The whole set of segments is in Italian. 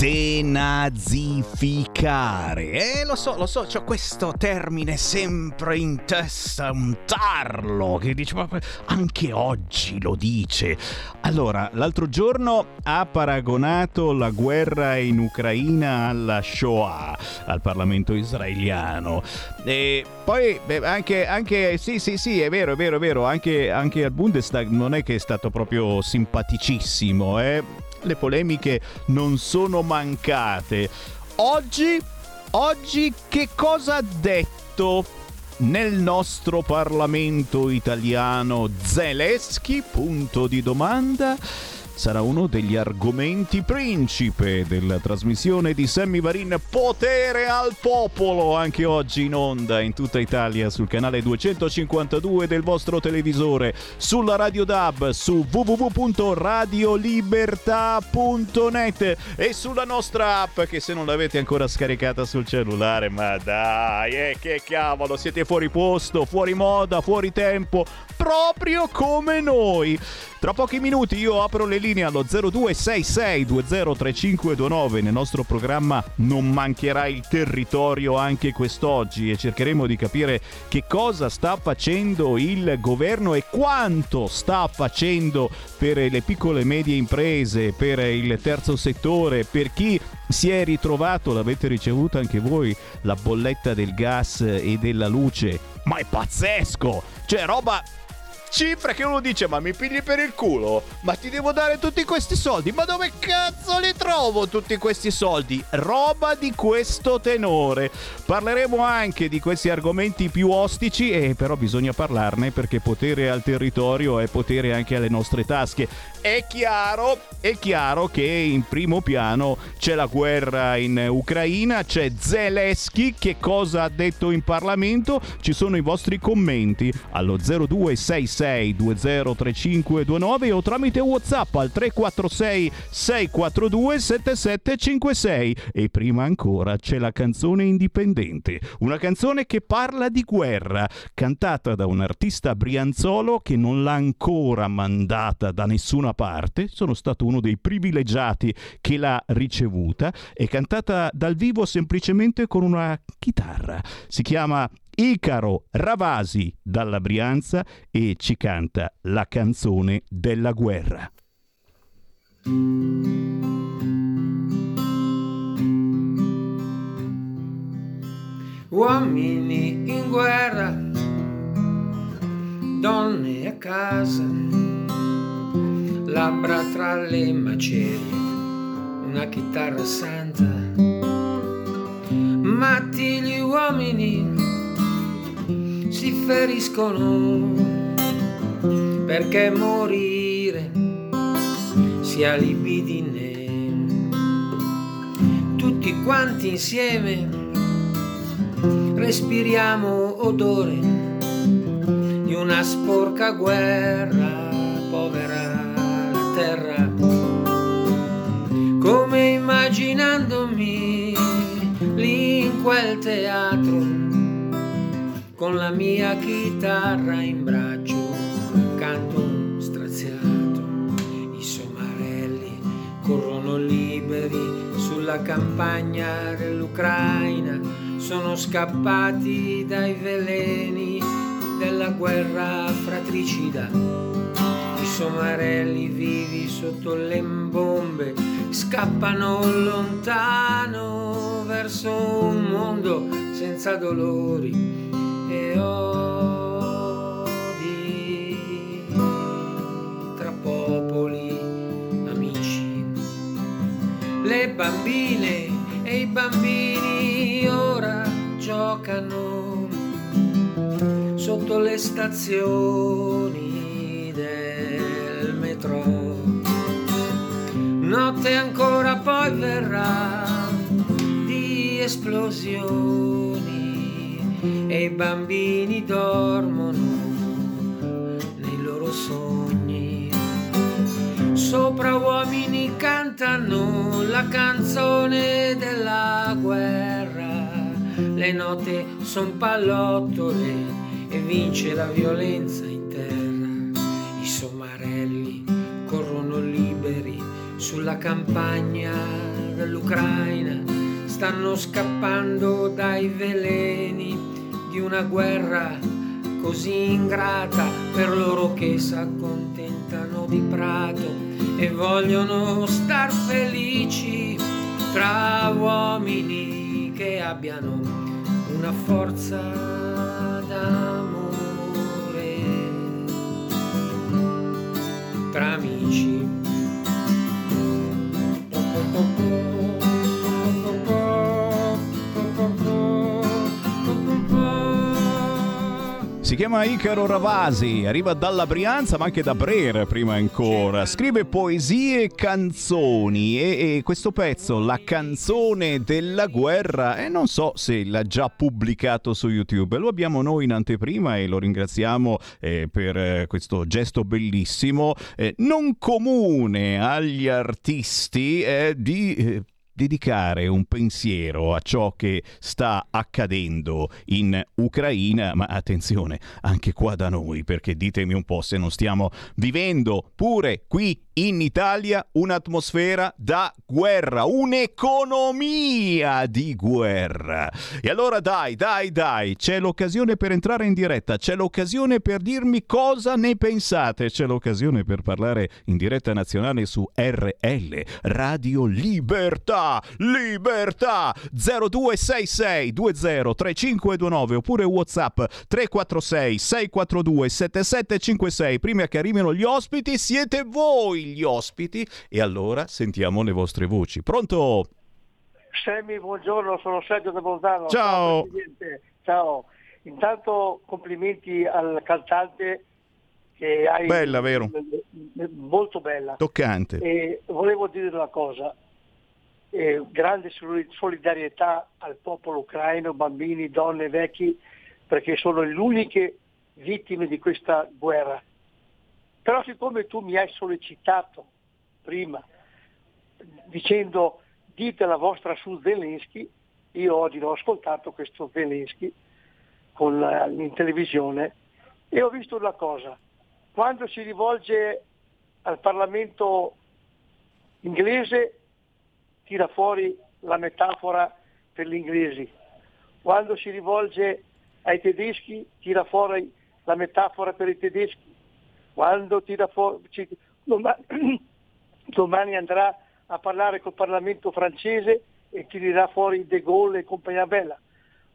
Denazificare. Eh, lo so, lo so, c'ho questo termine sempre in testa, un tarlo che dice ma anche oggi lo dice. Allora, l'altro giorno ha paragonato la guerra in Ucraina alla Shoah, al Parlamento israeliano. E poi beh, anche, anche, sì, sì, sì, è vero, è vero, è vero, anche, anche al Bundestag non è che è stato proprio simpaticissimo, eh le polemiche non sono mancate. Oggi, oggi che cosa ha detto nel nostro Parlamento italiano Zelensky? Punto di domanda sarà uno degli argomenti principe della trasmissione di Sammy Varin Potere al Popolo, anche oggi in onda in tutta Italia sul canale 252 del vostro televisore, sulla Radio DAB, su www.radiolibertà.net e sulla nostra app che se non l'avete ancora scaricata sul cellulare, ma dai, eh, che cavolo, siete fuori posto, fuori moda, fuori tempo, proprio come noi. Tra pochi minuti io apro le linee allo 0266203529. Nel nostro programma non mancherà il territorio anche quest'oggi e cercheremo di capire che cosa sta facendo il governo e quanto sta facendo per le piccole e medie imprese, per il terzo settore, per chi si è ritrovato, l'avete ricevuta anche voi, la bolletta del gas e della luce. Ma è pazzesco! Cioè, roba cifre che uno dice ma mi pigli per il culo? Ma ti devo dare tutti questi soldi? Ma dove cazzo li trovo tutti questi soldi? Roba di questo tenore. Parleremo anche di questi argomenti più ostici e però bisogna parlarne perché potere al territorio è potere anche alle nostre tasche è chiaro, è chiaro che in primo piano c'è la guerra in Ucraina, c'è Zelensky. Che cosa ha detto in Parlamento, ci sono i vostri commenti allo 0266 203529 o tramite WhatsApp al 346 642 7756 e prima ancora c'è la canzone indipendente, una canzone che parla di guerra, cantata da un artista brianzolo che non l'ha ancora mandata da nessuna nessuna parte, sono stato uno dei privilegiati che l'ha ricevuta, è cantata dal vivo semplicemente con una chitarra. Si chiama Icaro Ravasi dalla Brianza e ci canta la canzone della guerra. Uomini in guerra, donne a casa labbra tra le macerie, una chitarra santa. Matti gli uomini si feriscono perché morire sia libidine. Tutti quanti insieme respiriamo odore di una sporca guerra povera immaginandomi lì in quel teatro, con la mia chitarra in braccio, canto straziato, i somarelli corrono liberi sulla campagna dell'Ucraina, sono scappati dai veleni della guerra fratricida. Somarelli vivi sotto le bombe scappano lontano verso un mondo senza dolori e odi tra popoli amici. Le bambine e i bambini ora giocano sotto le stazioni Notte ancora poi verrà di esplosioni e i bambini dormono nei loro sogni. Sopra uomini cantano la canzone della guerra. Le note son pallottole e vince la violenza in terra sommarelli corrono liberi sulla campagna dell'Ucraina, stanno scappando dai veleni di una guerra così ingrata per loro che s'accontentano di prato e vogliono star felici tra uomini che abbiano una forza d'amore tra amici. Si chiama Icaro Ravasi, arriva dalla Brianza ma anche da Brera prima ancora. Scrive poesie e canzoni e, e questo pezzo, La canzone della guerra, e non so se l'ha già pubblicato su YouTube, lo abbiamo noi in anteprima e lo ringraziamo eh, per eh, questo gesto bellissimo, eh, non comune agli artisti eh, di eh, dedicare un pensiero a ciò che sta accadendo in Ucraina, ma attenzione anche qua da noi, perché ditemi un po' se non stiamo vivendo pure qui in Italia un'atmosfera da guerra, un'economia di guerra. E allora dai, dai, dai, c'è l'occasione per entrare in diretta, c'è l'occasione per dirmi cosa ne pensate, c'è l'occasione per parlare in diretta nazionale su RL, Radio Libertà, Libertà 0266 203529 oppure WhatsApp 346 642 7756. Prima che arrivino gli ospiti siete voi gli ospiti e allora sentiamo le vostre voci. Pronto? Semi, buongiorno, sono Sergio De Bolzano. Ciao. Ciao. Intanto complimenti al cantante che hai... Bella, vero? Molto bella. Toccante. E volevo dire una cosa. Eh, grande solidarietà al popolo ucraino, bambini, donne, vecchi, perché sono le uniche vittime di questa guerra. Però siccome tu mi hai sollecitato prima dicendo dite la vostra su Zelensky, io oggi l'ho ascoltato questo Zelensky con, in televisione. E ho visto una cosa, quando si rivolge al Parlamento inglese tira fuori la metafora per gli inglesi, quando si rivolge ai tedeschi tira fuori la metafora per i tedeschi, quando tira fuori, domani, andrà a parlare col Parlamento francese e tirerà fuori De Gaulle e compagnia bella.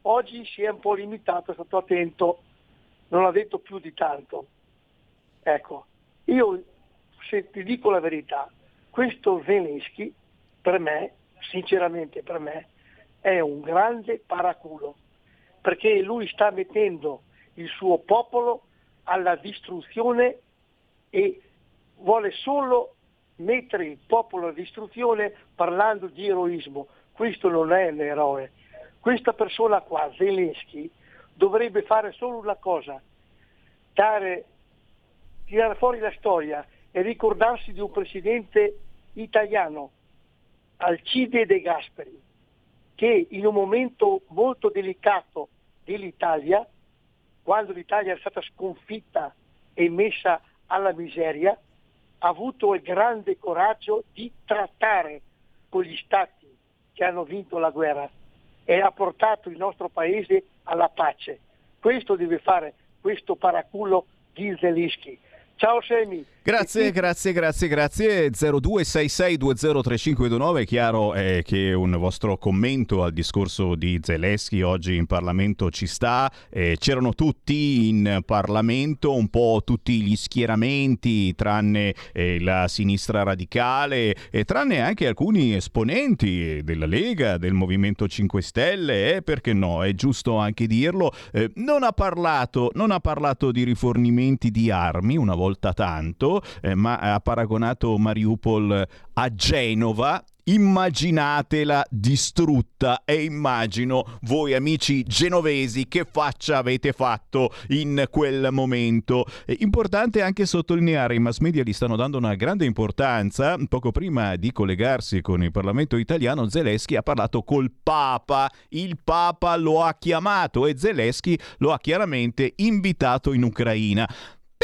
Oggi si è un po' limitato, è stato attento, non ha detto più di tanto. Ecco, io se ti dico la verità, questo Zelensky per me, sinceramente per me, è un grande paraculo, perché lui sta mettendo il suo popolo alla distruzione e vuole solo mettere il popolo a distruzione parlando di eroismo. Questo non è l'eroe. Questa persona qua, Zelensky, dovrebbe fare solo una cosa, dare, tirare fuori la storia e ricordarsi di un presidente italiano, Alcide De Gasperi, che in un momento molto delicato dell'Italia, quando l'Italia è stata sconfitta e messa alla miseria, ha avuto il grande coraggio di trattare con gli stati che hanno vinto la guerra e ha portato il nostro paese alla pace. Questo deve fare questo paraculo di Zelensky. Ciao Semi. Grazie, grazie, grazie, grazie. 0266203529, è chiaro eh, che un vostro commento al discorso di Zelensky oggi in Parlamento ci sta. Eh, c'erano tutti in Parlamento, un po' tutti gli schieramenti, tranne eh, la sinistra radicale e tranne anche alcuni esponenti della Lega, del Movimento 5 Stelle, eh, perché no, è giusto anche dirlo. Eh, non ha parlato, non ha parlato di rifornimenti di armi una volta tanto eh, ma ha paragonato Mariupol a Genova immaginatela distrutta e immagino voi amici genovesi che faccia avete fatto in quel momento. Importante anche sottolineare, i mass media gli stanno dando una grande importanza. Poco prima di collegarsi con il Parlamento italiano, Zelensky ha parlato col Papa. Il Papa lo ha chiamato e Zelensky lo ha chiaramente invitato in Ucraina.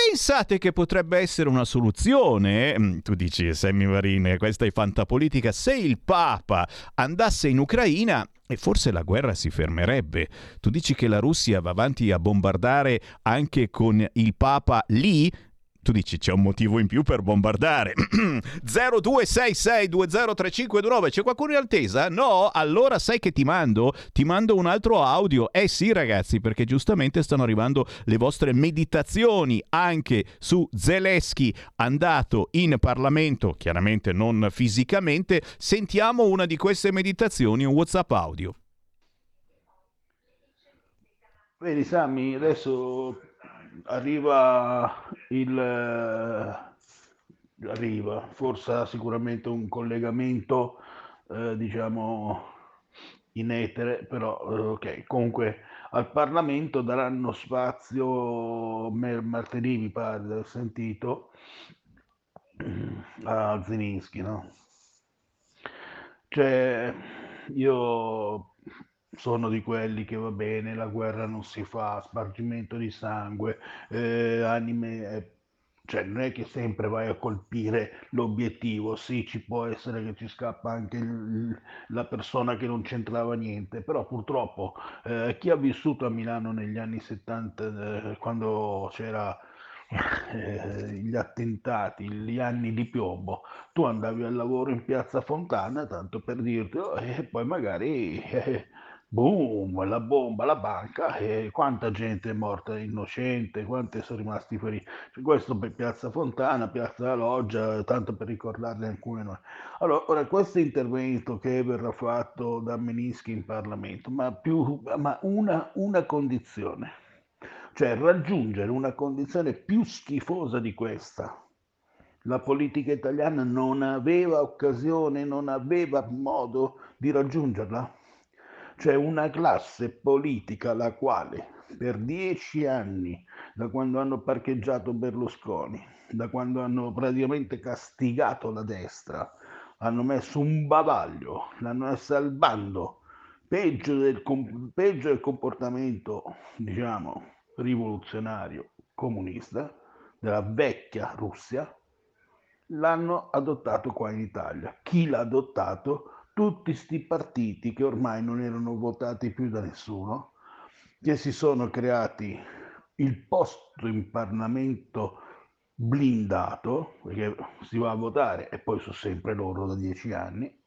Pensate che potrebbe essere una soluzione? Mm, tu dici, Sammy Marine, questa è fantapolitica. Se il Papa andasse in Ucraina, forse la guerra si fermerebbe. Tu dici che la Russia va avanti a bombardare anche con il Papa lì? Tu dici c'è un motivo in più per bombardare. 0266203529. C'è qualcuno in attesa? No? Allora sai che ti mando? Ti mando un altro audio. Eh sì, ragazzi, perché giustamente stanno arrivando le vostre meditazioni anche su Zelensky andato in Parlamento, chiaramente non fisicamente. Sentiamo una di queste meditazioni, un WhatsApp audio. Vedi Sammy, adesso arriva il eh, arriva, forse sicuramente un collegamento eh, diciamo in etere, però eh, ok, comunque al Parlamento daranno spazio martedì mi pare, ho sentito a Zelensky, no? Cioè, io sono di quelli che va bene, la guerra non si fa, spargimento di sangue, eh, anime, eh, cioè non è che sempre vai a colpire l'obiettivo, sì ci può essere che ci scappa anche il, la persona che non c'entrava niente, però purtroppo eh, chi ha vissuto a Milano negli anni 70 eh, quando c'era eh, gli attentati, gli anni di piombo, tu andavi al lavoro in piazza Fontana, tanto per dirti, oh, e poi magari eh, boom, la bomba, la banca e quanta gente è morta innocente, quanti sono rimasti feriti. Cioè, questo per Piazza Fontana, Piazza Loggia, tanto per ricordarne alcune noi. Allora, ora, questo intervento che verrà fatto da Menischi in Parlamento, ma, più, ma una, una condizione, cioè raggiungere una condizione più schifosa di questa. La politica italiana non aveva occasione, non aveva modo di raggiungerla c'è una classe politica la quale per dieci anni, da quando hanno parcheggiato Berlusconi, da quando hanno praticamente castigato la destra, hanno messo un bavaglio, l'hanno messa al bando, peggio del, peggio del comportamento, diciamo, rivoluzionario comunista della vecchia Russia, l'hanno adottato qua in Italia. Chi l'ha adottato? Tutti sti partiti che ormai non erano votati più da nessuno, che si sono creati il posto in Parlamento blindato, perché si va a votare e poi sono sempre loro da dieci anni,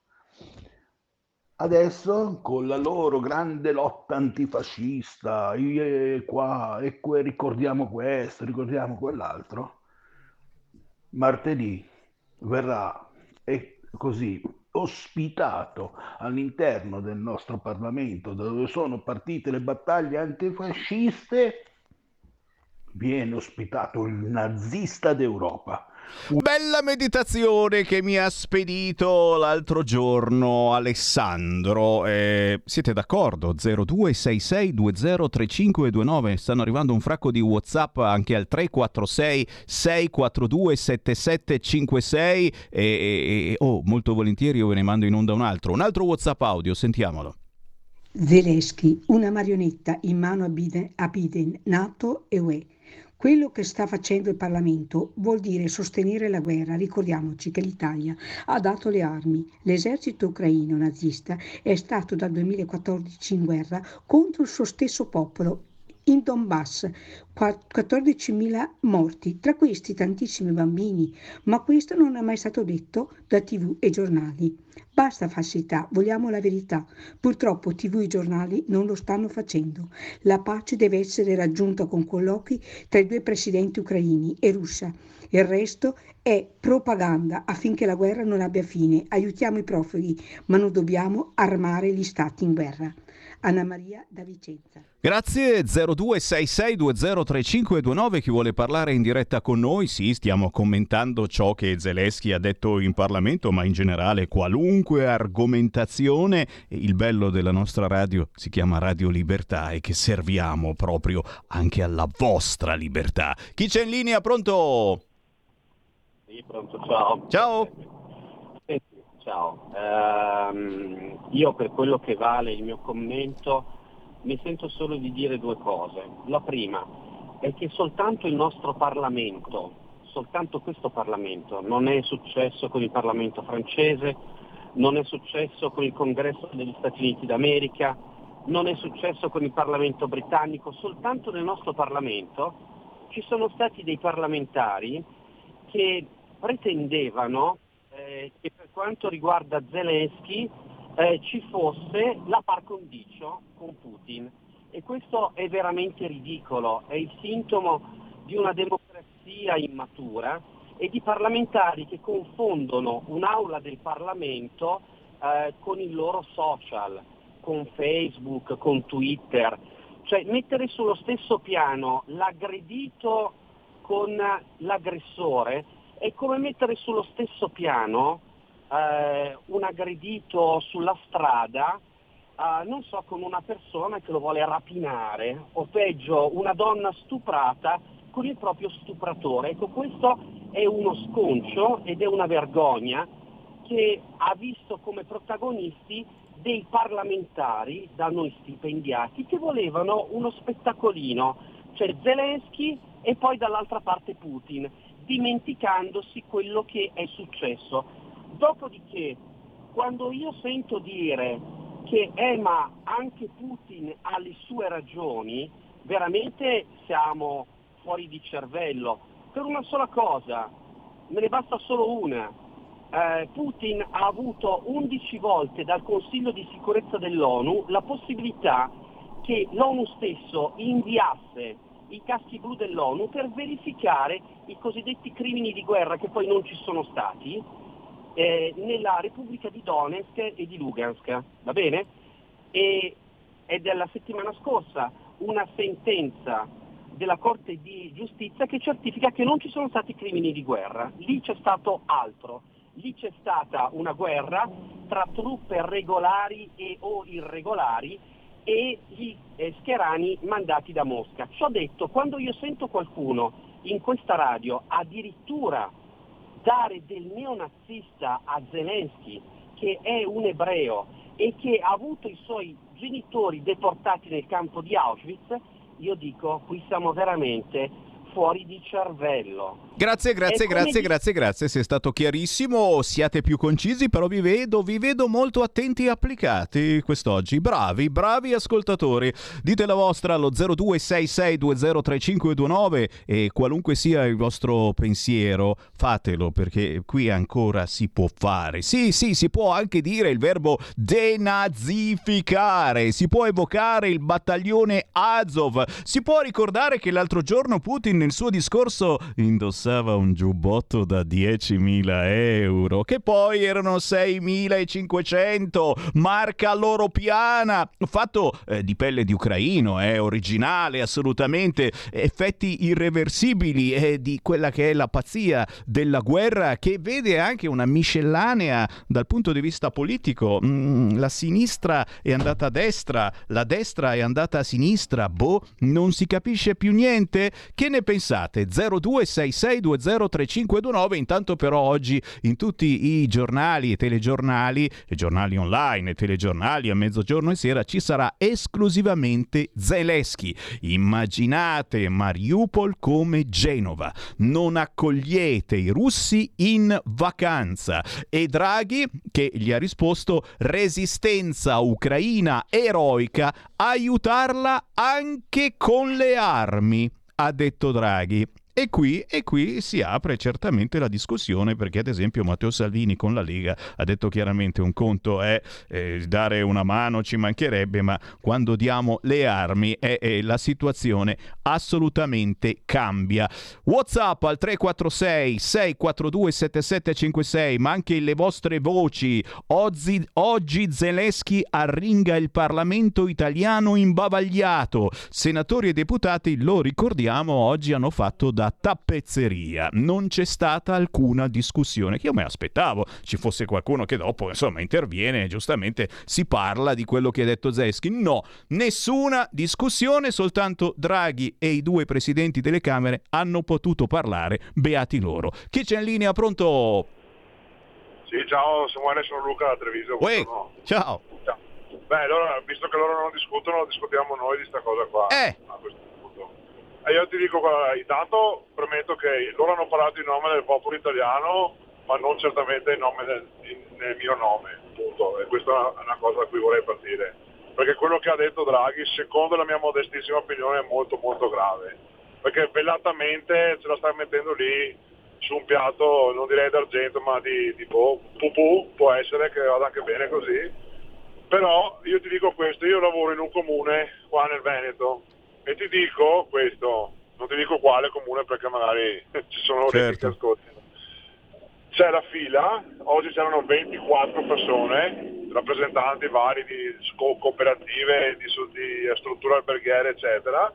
adesso con la loro grande lotta antifascista, e qua e que, ricordiamo questo, ricordiamo quell'altro, martedì verrà e così ospitato all'interno del nostro Parlamento, da dove sono partite le battaglie antifasciste, viene ospitato il nazista d'Europa, Bella meditazione che mi ha spedito l'altro giorno Alessandro. Eh, siete d'accordo? 0266203529. Stanno arrivando un fracco di WhatsApp anche al 346 642 7756 e, e oh, molto volentieri io ve ne mando in onda un altro. Un altro WhatsApp audio, sentiamolo. Zelensky, una marionetta in mano a Biden, a Biden NATO e UE quello che sta facendo il Parlamento vuol dire sostenere la guerra. Ricordiamoci che l'Italia ha dato le armi. L'esercito ucraino nazista è stato dal 2014 in guerra contro il suo stesso popolo in Donbass 14.000 morti, tra questi tantissimi bambini, ma questo non è mai stato detto da tv e giornali. Basta falsità, vogliamo la verità. Purtroppo tv e giornali non lo stanno facendo. La pace deve essere raggiunta con colloqui tra i due presidenti ucraini e Russia. Il resto è propaganda affinché la guerra non abbia fine. Aiutiamo i profughi, ma non dobbiamo armare gli stati in guerra. Anna Maria da Vicenza. Grazie 0266203529 chi vuole parlare in diretta con noi. Sì, stiamo commentando ciò che Zelensky ha detto in Parlamento, ma in generale qualunque argomentazione. Il bello della nostra radio si chiama Radio Libertà e che serviamo proprio anche alla vostra libertà. Chi c'è in linea? Pronto? Sì, pronto, ciao. Ciao. Ciao, ehm, io per quello che vale il mio commento mi sento solo di dire due cose. La prima, è che soltanto il nostro Parlamento, soltanto questo Parlamento, non è successo con il Parlamento francese, non è successo con il Congresso degli Stati Uniti d'America, non è successo con il Parlamento britannico, soltanto nel nostro Parlamento ci sono stati dei parlamentari che pretendevano eh, che per quanto riguarda Zelensky eh, ci fosse la par condicio con Putin. E questo è veramente ridicolo, è il sintomo di una democrazia immatura e di parlamentari che confondono un'aula del Parlamento eh, con i loro social, con Facebook, con Twitter. Cioè mettere sullo stesso piano l'aggredito con l'aggressore è come mettere sullo stesso piano eh, un aggredito sulla strada, eh, non so, con una persona che lo vuole rapinare, o peggio una donna stuprata con il proprio stupratore. Ecco, questo è uno sconcio ed è una vergogna che ha visto come protagonisti dei parlamentari da noi stipendiati che volevano uno spettacolino, cioè Zelensky e poi dall'altra parte Putin, dimenticandosi quello che è successo. Dopodiché, quando io sento dire che eh, ma anche Putin ha le sue ragioni, veramente siamo fuori di cervello. Per una sola cosa, me ne basta solo una. Eh, Putin ha avuto 11 volte dal Consiglio di sicurezza dell'ONU la possibilità che l'ONU stesso inviasse i caschi blu dell'ONU per verificare i cosiddetti crimini di guerra che poi non ci sono stati eh, nella Repubblica di Donetsk e di Lugansk, va bene? E, è della settimana scorsa una sentenza della Corte di Giustizia che certifica che non ci sono stati crimini di guerra, lì c'è stato altro, lì c'è stata una guerra tra truppe regolari e o irregolari e gli eh, scherani mandati da Mosca. Ciò detto, quando io sento qualcuno in questa radio addirittura dare del neonazista a Zelensky, che è un ebreo e che ha avuto i suoi genitori deportati nel campo di Auschwitz, io dico qui siamo veramente fuori di cervello. Grazie, grazie, grazie, di... grazie, grazie, sei stato chiarissimo, siate più concisi, però vi vedo, vi vedo molto attenti e applicati quest'oggi. Bravi, bravi ascoltatori. Dite la vostra allo 0266203529 e qualunque sia il vostro pensiero, fatelo perché qui ancora si può fare. Sì, sì, si può anche dire il verbo denazificare, si può evocare il battaglione Azov, si può ricordare che l'altro giorno Putin nel suo discorso indossava un giubbotto da 10.000 euro, che poi erano 6.500, marca loro piana, fatto eh, di pelle di ucraino, eh, originale assolutamente, effetti irreversibili eh, di quella che è la pazzia della guerra che vede anche una miscellanea dal punto di vista politico. Mm, la sinistra è andata a destra, la destra è andata a sinistra, boh, non si capisce più niente. Che ne pensate? Pensate? 0266203529. Intanto però oggi in tutti i giornali e telegiornali, e giornali online e telegiornali a mezzogiorno e sera ci sarà esclusivamente Zelensky. Immaginate Mariupol come Genova. Non accogliete i russi in vacanza. E Draghi che gli ha risposto resistenza ucraina eroica, aiutarla anche con le armi ha detto Draghi. E qui, e qui, si apre certamente la discussione perché ad esempio Matteo Salvini con la Lega ha detto chiaramente un conto è eh, dare una mano, ci mancherebbe, ma quando diamo le armi eh, eh, la situazione assolutamente cambia. Whatsapp al 346 642 7756, ma anche le vostre voci. Oggi, oggi Zelensky arringa il Parlamento italiano imbavagliato. Senatori e deputati, lo ricordiamo, oggi hanno fatto da tappezzeria. Non c'è stata alcuna discussione, che io mi aspettavo ci fosse qualcuno che dopo, insomma, interviene e giustamente si parla di quello che ha detto Zeschi. No, nessuna discussione, soltanto Draghi e i due presidenti delle Camere hanno potuto parlare, beati loro. Chi c'è in linea? Pronto? Sì, ciao Samuele, sono Luca da Treviso. Uè, ciao. ciao. Beh, allora, visto che loro non discutono, discutiamo noi di questa cosa qua. Eh. E io ti dico, guarda, intanto premetto che loro hanno parlato in nome del popolo italiano, ma non certamente in nome del, in, nel mio nome, punto. E questa è una cosa da cui vorrei partire. Perché quello che ha detto Draghi, secondo la mia modestissima opinione, è molto molto grave. Perché velatamente ce la sta mettendo lì su un piatto, non direi d'argento, ma di tipo pupù, può essere che vada anche bene così. Però io ti dico questo, io lavoro in un comune qua nel Veneto e ti dico questo, non ti dico quale comune perché magari ci sono certo. che ascoltano. C'è la fila, oggi c'erano 24 persone, rappresentanti vari di cooperative, di, di strutture alberghiere, eccetera,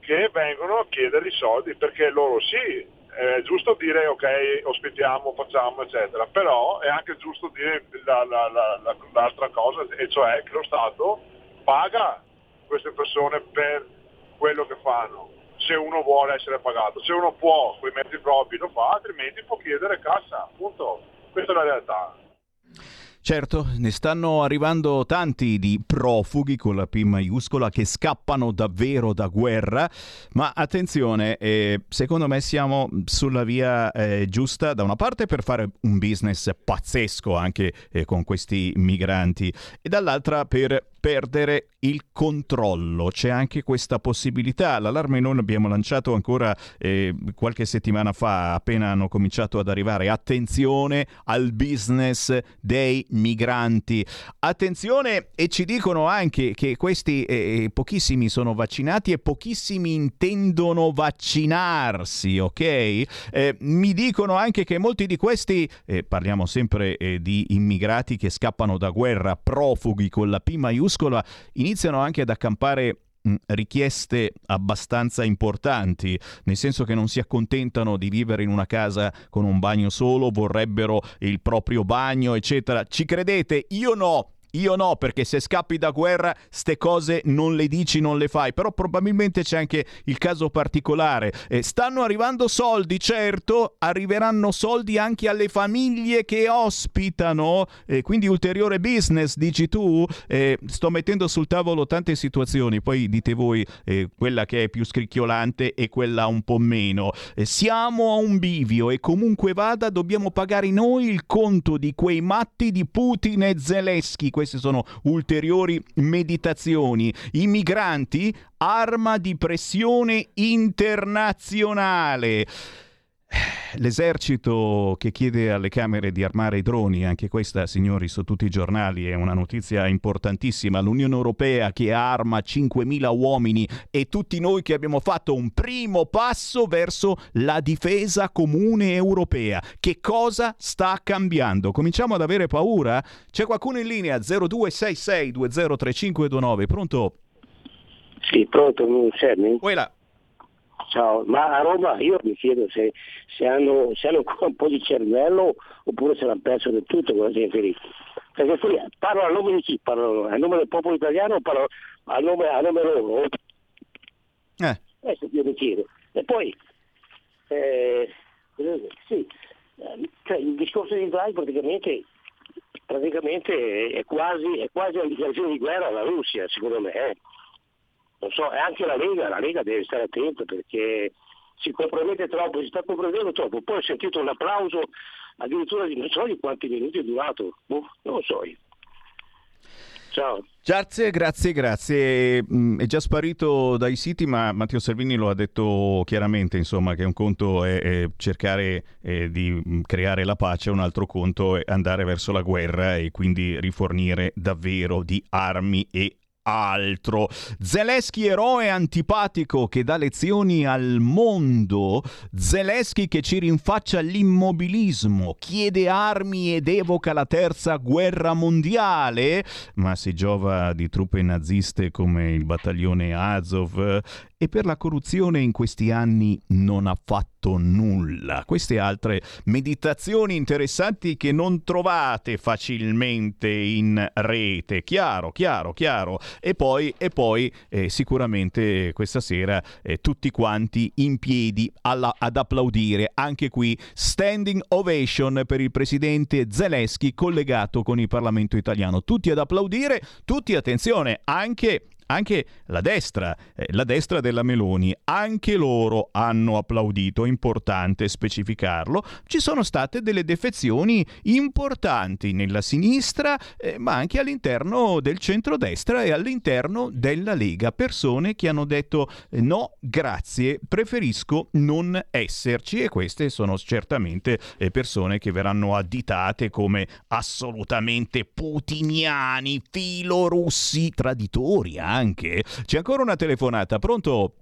che vengono a chiedere i soldi perché loro sì, è giusto dire ok, ospitiamo, facciamo, eccetera, però è anche giusto dire la, la, la, l'altra cosa, e cioè che lo Stato paga queste persone per quello che fanno, se uno vuole essere pagato, se uno può con i mezzi propri lo fa, altrimenti può chiedere cassa, appunto, questa è la realtà. Certo, ne stanno arrivando tanti di profughi con la P maiuscola che scappano davvero da guerra, ma attenzione, eh, secondo me siamo sulla via eh, giusta da una parte per fare un business pazzesco anche eh, con questi migranti e dall'altra per perdere il controllo. C'è anche questa possibilità. L'allarme non abbiamo lanciato ancora eh, qualche settimana fa, appena hanno cominciato ad arrivare. Attenzione al business dei migranti. Attenzione e ci dicono anche che questi eh, pochissimi sono vaccinati e pochissimi intendono vaccinarsi, ok? Eh, mi dicono anche che molti di questi, eh, parliamo sempre eh, di immigrati che scappano da guerra, profughi con la P maiuscola, minuscola, iniziano anche ad accampare richieste abbastanza importanti, nel senso che non si accontentano di vivere in una casa con un bagno solo, vorrebbero il proprio bagno, eccetera. Ci credete? Io no. Io no, perché se scappi da guerra, ste cose non le dici, non le fai. Però probabilmente c'è anche il caso particolare. Eh, stanno arrivando soldi, certo, arriveranno soldi anche alle famiglie che ospitano, eh, quindi ulteriore business, dici tu. Eh, sto mettendo sul tavolo tante situazioni, poi dite voi eh, quella che è più scricchiolante e quella un po' meno. Eh, siamo a un bivio e comunque vada dobbiamo pagare noi il conto di quei matti di Putin e Zelensky queste sono ulteriori meditazioni. I migranti, arma di pressione internazionale. L'esercito che chiede alle Camere di armare i droni, anche questa, signori, su tutti i giornali, è una notizia importantissima. L'Unione Europea che arma 5.000 uomini e tutti noi che abbiamo fatto un primo passo verso la difesa comune europea. Che cosa sta cambiando? Cominciamo ad avere paura? C'è qualcuno in linea? 0266 203529, pronto? Sì, pronto, serve? Quella. Ciao, ma a Roma io mi chiedo se, se, hanno, se hanno ancora un po' di cervello oppure se l'hanno perso del tutto quella gente lì. Perché poi parlo a nome di chi? Parlo a nome del popolo italiano o parlo a nome, a nome loro? Eh. Questo io mi chiedo. E poi, eh, sì, cioè, il discorso di Draghi praticamente, praticamente è, quasi, è quasi una dichiarazione di guerra alla Russia, secondo me. Eh non so, e anche la Lega, la Lega deve stare attenta perché si compromette troppo, si sta compromettendo troppo. Poi ho sentito un applauso addirittura di non so di quanti minuti è durato, boh, non lo so io. Ciao. Grazie, grazie, grazie. Mm, è già sparito dai siti, ma Matteo Salvini lo ha detto chiaramente, insomma, che un conto è, è cercare eh, di mm, creare la pace, un altro conto è andare verso la guerra e quindi rifornire davvero di armi e altro. Zelensky eroe antipatico che dà lezioni al mondo. Zelensky che ci rinfaccia l'immobilismo, chiede armi ed evoca la terza guerra mondiale, ma si giova di truppe naziste come il battaglione Azov e per la corruzione in questi anni non ha fatto nulla. Queste altre meditazioni interessanti che non trovate facilmente in rete. Chiaro, chiaro, chiaro. E poi, e poi eh, sicuramente questa sera eh, tutti quanti in piedi alla, ad applaudire. Anche qui standing ovation per il presidente Zelensky collegato con il Parlamento italiano. Tutti ad applaudire, tutti attenzione, anche anche la destra, eh, la destra della Meloni, anche loro hanno applaudito, importante specificarlo. Ci sono state delle defezioni importanti nella sinistra, eh, ma anche all'interno del centrodestra e all'interno della Lega, persone che hanno detto eh, no, grazie, preferisco non esserci e queste sono certamente eh, persone che verranno additate come assolutamente putiniani, filorussi, traditori anche. C'è ancora una telefonata, pronto?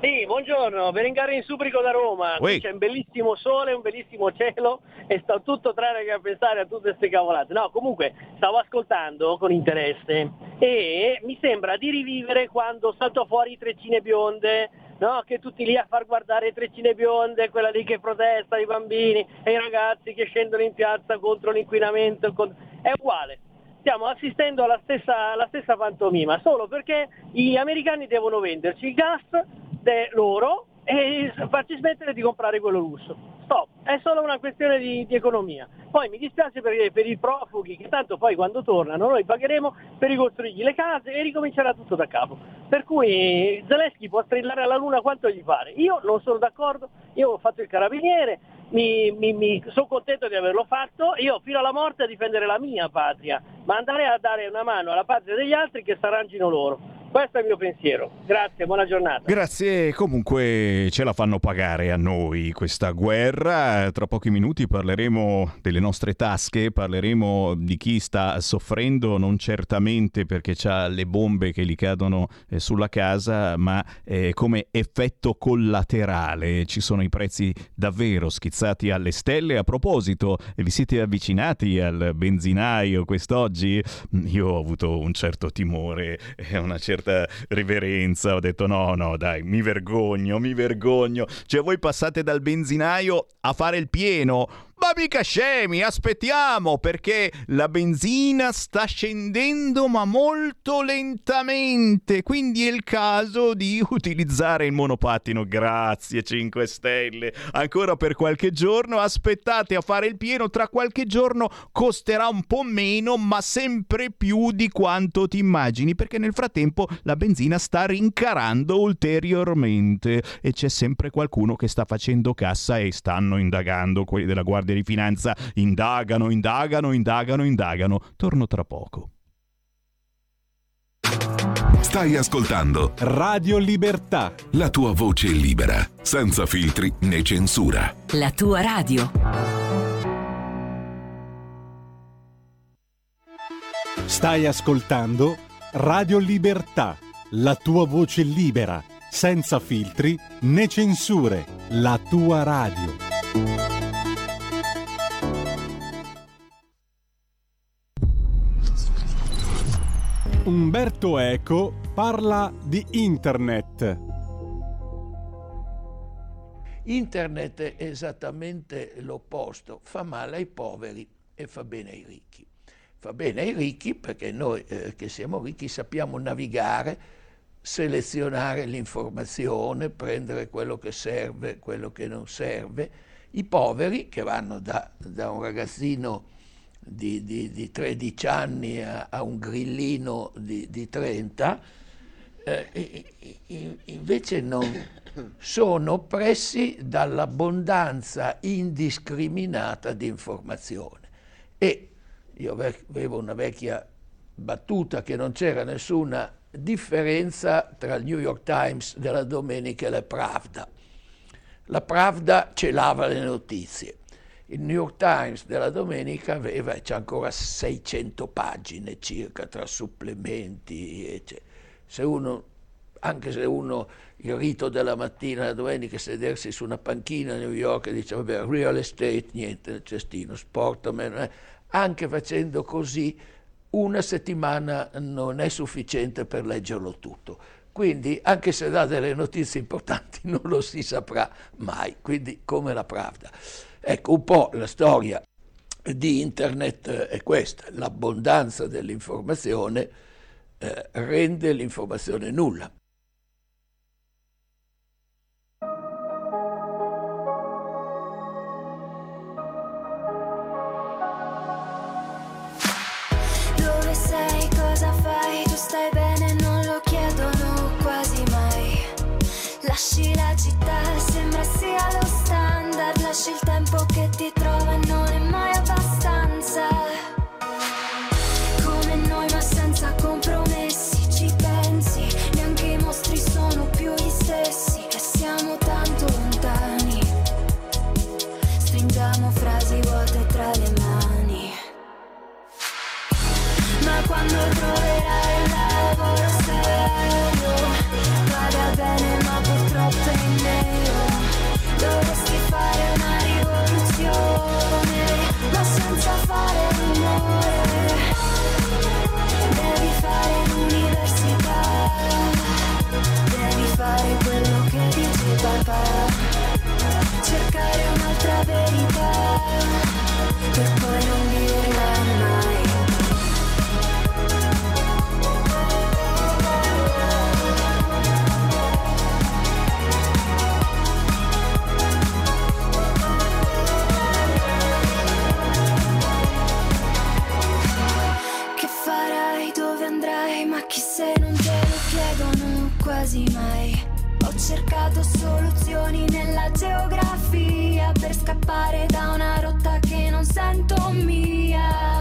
Sì, buongiorno, Berengaro in Subrico da Roma, qui c'è un bellissimo sole, un bellissimo cielo e sto tutto tranne che a pensare a tutte queste cavolate. No, comunque stavo ascoltando con interesse e mi sembra di rivivere quando saltò fuori i treccine bionde, no? che tutti lì a far guardare treccine bionde, quella lì che protesta, i bambini e i ragazzi che scendono in piazza contro l'inquinamento, è uguale stiamo assistendo alla stessa, alla stessa pantomima, solo perché gli americani devono venderci il gas de loro e farci smettere di comprare quello russo. Stop, è solo una questione di, di economia. Poi mi dispiace per, per, i profughi che tanto poi quando tornano noi pagheremo per ricostruirgli le case e ricomincerà tutto da capo. Per cui Zelensky può strillare alla luna quanto gli pare. Io non sono d'accordo, io ho fatto il carabiniere, mi, mi, mi, sono contento di averlo fatto, io fino alla morte a difendere la mia patria, ma andare a dare una mano alla patria degli altri che si arrangino loro. Questo è il mio pensiero. Grazie, buona giornata. Grazie, comunque ce la fanno pagare a noi questa guerra. Tra pochi minuti parleremo delle nostre tasche, parleremo di chi sta soffrendo non certamente perché ha le bombe che gli cadono eh, sulla casa, ma eh, come effetto collaterale. Ci sono i prezzi davvero schizzati alle stelle. A proposito, vi siete avvicinati al benzinaio quest'oggi? Io ho avuto un certo timore e una certa certa riverenza, ho detto no, no, dai, mi vergogno, mi vergogno. Cioè voi passate dal benzinaio a fare il pieno ma mica scemi, aspettiamo perché la benzina sta scendendo ma molto lentamente, quindi è il caso di utilizzare il monopattino. Grazie 5 Stelle. Ancora per qualche giorno, aspettate a fare il pieno, tra qualche giorno costerà un po' meno, ma sempre più di quanto ti immagini, perché nel frattempo la benzina sta rincarando ulteriormente e c'è sempre qualcuno che sta facendo cassa e stanno indagando quelli della Guardia Guardia di Finanza indagano, indagano, indagano, indagano. Torno tra poco. Stai ascoltando Radio Libertà. La tua voce libera, senza filtri né censura. La tua radio. Stai ascoltando Radio Libertà. La tua voce libera, senza filtri né censure. La tua radio. Umberto Eco parla di Internet. Internet è esattamente l'opposto, fa male ai poveri e fa bene ai ricchi. Fa bene ai ricchi perché noi eh, che siamo ricchi sappiamo navigare, selezionare l'informazione, prendere quello che serve, quello che non serve. I poveri che vanno da, da un ragazzino di, di, di 13 anni a, a, un grillino di, di 30, eh, invece non sono oppressi dall'abbondanza indiscriminata di informazione. E io avevo una vecchia battuta che non c'era nessuna differenza tra il New York Times della domenica e la Pravda. La Pravda celava le notizie il New York Times della domenica aveva, c'è ancora 600 pagine circa tra supplementi, eccetera. Se uno, anche se uno il rito della mattina, la domenica, sedersi su una panchina a New York e dice vabbè, real estate, niente cestino, sport, meno, eh. anche facendo così una settimana non è sufficiente per leggerlo tutto. Quindi, anche se dà delle notizie importanti, non lo si saprà mai. Quindi, come la Pravda. Ecco, un po' la storia di internet eh, è questa, l'abbondanza dell'informazione eh, rende l'informazione nulla. Dove sei, cosa fai, tu stai bene, non lo chiedono quasi mai. Lasci la città, sembra sia lo standard, lasci il tempo che ti papà. Cercare un'altra verità, per poi non dirla mai. Che farai, dove andrai, ma chi sei non te lo chiedono quasi mai. Cercato soluzioni nella geografia per scappare da una rotta che non sento mia.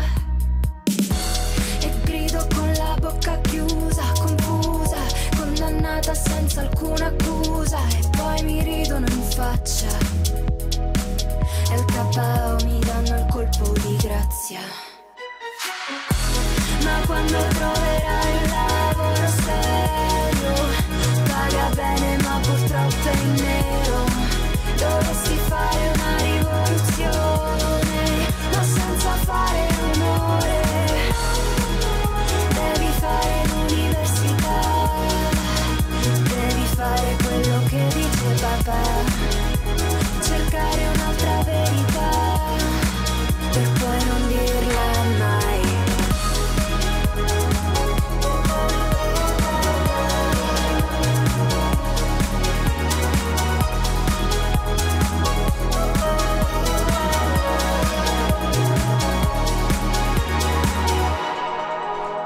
E grido con la bocca chiusa, confusa, condannata senza alcuna accusa e poi mi ridono in faccia. E il KO mi danno il colpo di grazia. Ma quando troverai un lavoro serio, paga bene ma purtroppo è in nero.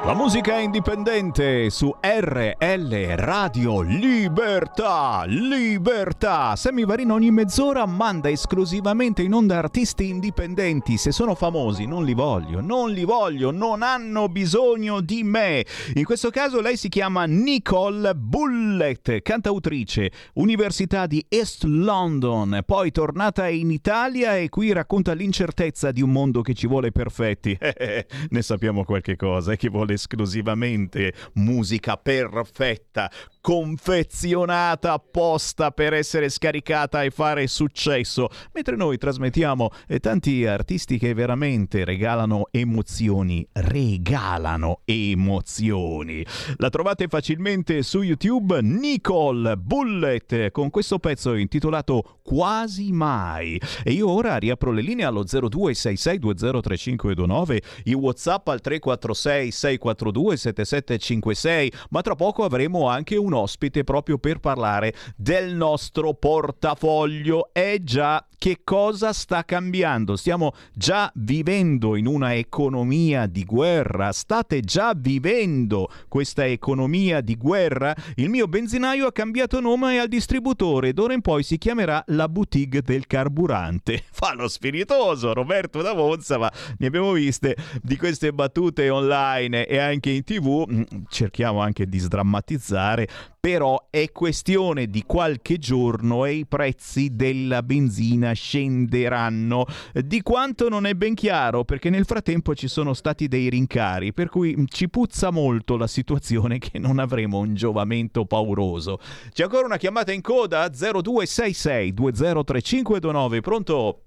La musica indipendente su RL Radio Libertà, Libertà. Sammy Varino ogni mezz'ora manda esclusivamente in onda artisti indipendenti. Se sono famosi non li voglio, non li voglio, non hanno bisogno di me. In questo caso lei si chiama Nicole Bullet, cantautrice, Università di East London, poi tornata in Italia e qui racconta l'incertezza di un mondo che ci vuole perfetti. ne sappiamo qualche cosa e che vuole esclusivamente musica perfetta, confezionata apposta per essere scaricata e fare successo, mentre noi trasmettiamo eh, tanti artisti che veramente regalano emozioni, regalano emozioni. La trovate facilmente su YouTube Nicole Bullet con questo pezzo intitolato Quasi mai. E io ora riapro le linee allo 0266203529, il WhatsApp al 346 642 7756, ma tra poco avremo anche un ospite proprio per parlare del nostro portafoglio. È già che cosa sta cambiando? Stiamo già vivendo in una economia di guerra, state già vivendo questa economia di guerra? Il mio benzinaio ha cambiato nome al distributore ed ora in poi si chiamerà la boutique del carburante. Fa lo spiritoso Roberto da Monza, ma ne abbiamo viste di queste battute online e anche in tv, Mm, cerchiamo anche di sdrammatizzare, però è questione di qualche giorno e i prezzi della benzina scenderanno. Di quanto non è ben chiaro, perché nel frattempo ci sono stati dei rincari, per cui mm, ci puzza molto la situazione che non avremo un giovamento pauroso. C'è ancora una chiamata in coda 0266 203529, pronto?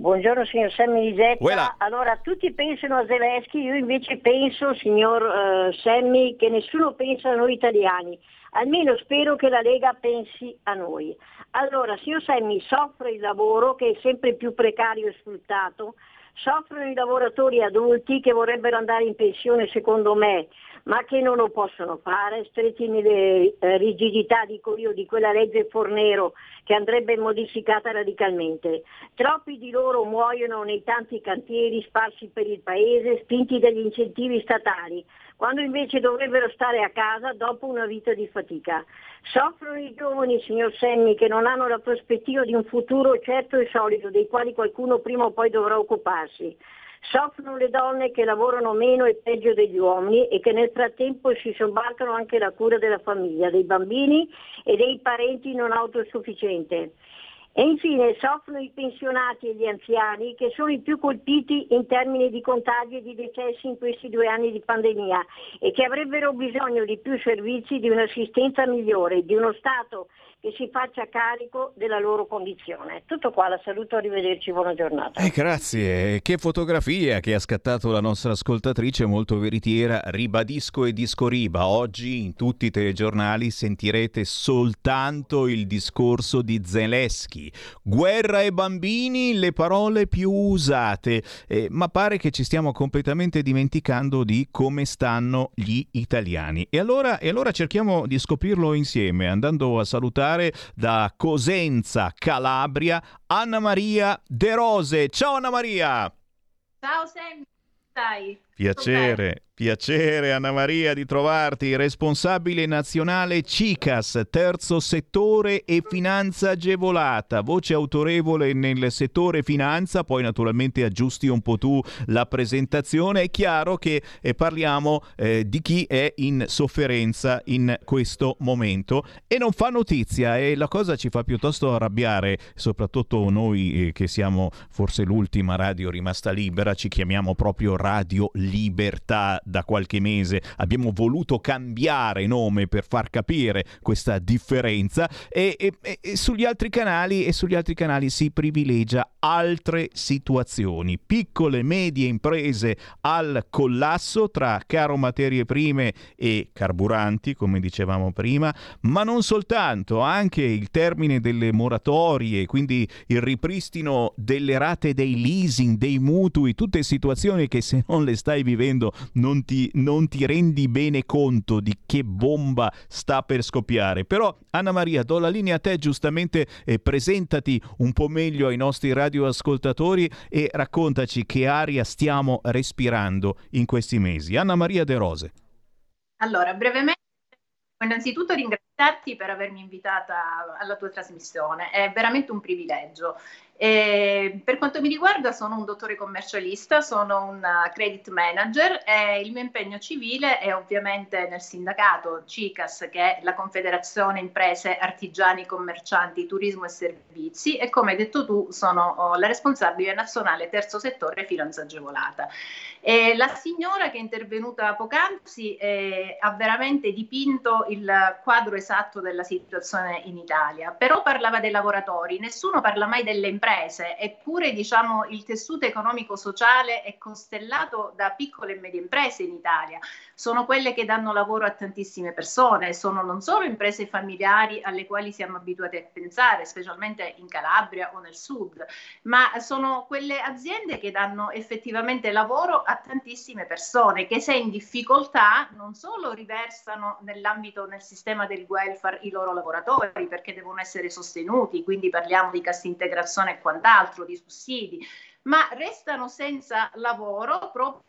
Buongiorno signor Sammy Lisetta. Quella. Allora, tutti pensano a Zelensky, io invece penso, signor eh, Sammy, che nessuno pensa a noi italiani. Almeno spero che la Lega pensi a noi. Allora, signor Sammy, soffre il lavoro che è sempre più precario e sfruttato, soffrono i lavoratori adulti che vorrebbero andare in pensione secondo me, ma che non lo possono fare, stretti nelle eh, rigidità, dico io, di quella legge Fornero che andrebbe modificata radicalmente. Troppi di loro muoiono nei tanti cantieri sparsi per il paese, spinti dagli incentivi statali. quando invece dovrebbero stare a casa dopo una vita di fatica. Soffrono i giovani, signor Semmi, che non hanno la prospettiva di un futuro certo e solido, dei quali qualcuno prima o poi dovrà occuparsi. Soffrono le donne che lavorano meno e peggio degli uomini e che nel frattempo si sobbarcano anche la cura della famiglia, dei bambini e dei parenti non autosufficienti. E infine soffrono i pensionati e gli anziani che sono i più colpiti in termini di contagi e di decessi in questi due anni di pandemia e che avrebbero bisogno di più servizi, di un'assistenza migliore, di uno Stato che si faccia carico della loro condizione. Tutto qua, la saluto, arrivederci, buona giornata. Eh, grazie, che fotografia che ha scattato la nostra ascoltatrice, molto veritiera. Ribadisco e discoriba, oggi in tutti i telegiornali sentirete soltanto il discorso di Zelensky. Guerra e bambini, le parole più usate, eh, ma pare che ci stiamo completamente dimenticando di come stanno gli italiani. E allora, e allora cerchiamo di scoprirlo insieme, andando a salutare salutare da Cosenza, Calabria, Anna Maria De Rose. Ciao Anna Maria! Ciao Sammy, stai? Piacere. Piacere Anna Maria di trovarti, responsabile nazionale CICAS, terzo settore e finanza agevolata, voce autorevole nel settore finanza, poi naturalmente aggiusti un po' tu la presentazione, è chiaro che eh, parliamo eh, di chi è in sofferenza in questo momento. E non fa notizia e la cosa ci fa piuttosto arrabbiare, soprattutto noi eh, che siamo forse l'ultima radio rimasta libera, ci chiamiamo proprio Radio Libertà da qualche mese. Abbiamo voluto cambiare nome per far capire questa differenza e, e, e, sugli altri canali e sugli altri canali si privilegia altre situazioni. Piccole medie imprese al collasso tra caro materie prime e carburanti come dicevamo prima ma non soltanto anche il termine delle moratorie quindi il ripristino delle rate dei leasing dei mutui tutte situazioni che se non le stai vivendo non ti, non ti rendi bene conto di che bomba sta per scoppiare. Però Anna Maria, do la linea a te giustamente e presentati un po' meglio ai nostri radioascoltatori e raccontaci che aria stiamo respirando in questi mesi. Anna Maria De Rose. Allora, brevemente Innanzitutto ringraziarti per avermi invitata alla tua trasmissione, è veramente un privilegio. E per quanto mi riguarda sono un dottore commercialista, sono un credit manager e il mio impegno civile è ovviamente nel sindacato CICAS che è la Confederazione Imprese Artigiani Commercianti Turismo e Servizi e come hai detto tu sono oh, la responsabile nazionale terzo settore finanza agevolata. E la signora che è intervenuta poc'anzi eh, ha veramente dipinto il quadro esatto della situazione in Italia, però parlava dei lavoratori, nessuno parla mai delle imprese eppure diciamo, il tessuto economico-sociale è costellato da piccole e medie imprese in Italia. Sono quelle che danno lavoro a tantissime persone, sono non solo imprese familiari alle quali siamo abituati a pensare, specialmente in Calabria o nel sud, ma sono quelle aziende che danno effettivamente lavoro a tantissime persone che se in difficoltà non solo riversano nell'ambito, nel sistema del welfare i loro lavoratori perché devono essere sostenuti, quindi parliamo di cassa integrazione quant'altro, di sussidi, ma restano senza lavoro proprio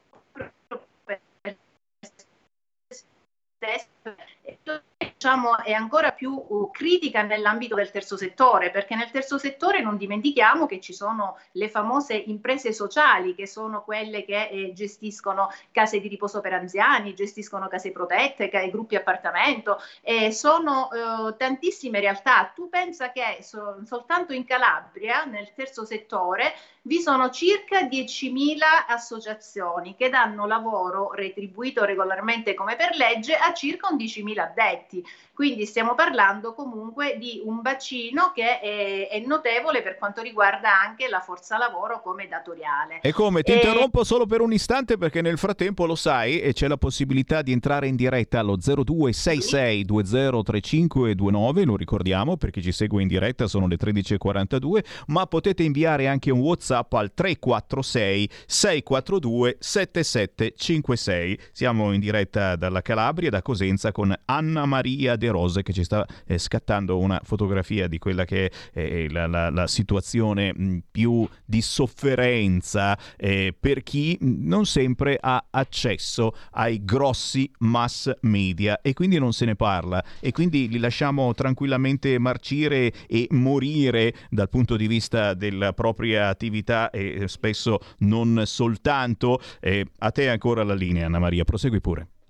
per diciamo, è ancora più uh, critica nell'ambito del terzo settore, perché nel terzo settore non dimentichiamo che ci sono le famose imprese sociali, che sono quelle che eh, gestiscono case di riposo per anziani, gestiscono case protette, gruppi appartamento, eh, sono eh, tantissime realtà. Tu pensa che so, soltanto in Calabria, nel terzo settore, vi sono circa 10.000 associazioni che danno lavoro retribuito regolarmente come per legge a circa 11.000 addetti. Quindi stiamo parlando comunque di un bacino che è, è notevole per quanto riguarda anche la forza lavoro come datoriale. E come? Ti e... interrompo solo per un istante perché nel frattempo lo sai e c'è la possibilità di entrare in diretta allo 0266 203529, lo ricordiamo perché ci segue in diretta, sono le 13.42, ma potete inviare anche un WhatsApp al 346 642 7756. Siamo in diretta dalla Calabria, da Cosenza con Anna Maria Maria De Rose che ci sta eh, scattando una fotografia di quella che è eh, la, la, la, situazione mh, più di sofferenza eh, per chi non sempre ha accesso ai grossi mass media e quindi non se ne parla e quindi li lasciamo tranquillamente marcire e morire dal punto di vista della propria attività e spesso non soltanto. Eh, a te ancora la linea Anna Maria, prosegui pure.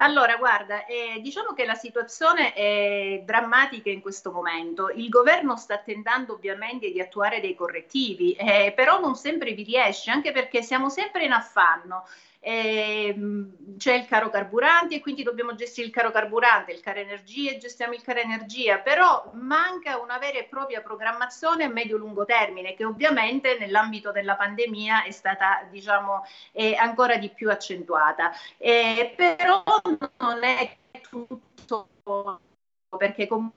Allora, guarda, eh, diciamo che la situazione è drammatica in questo momento. Il governo sta tentando ovviamente di attuare dei correttivi, eh, però non sempre vi riesce, anche perché siamo sempre in affanno eh, c'è il caro carburanti e quindi dobbiamo gestire il caro carburante, il caro energia e gestiamo il caro energia, però manca una vera e propria programmazione a medio-lungo termine che ovviamente nell'ambito della pandemia è stata diciamo eh, ancora di più accentuata. Eh, però non è tutto perché come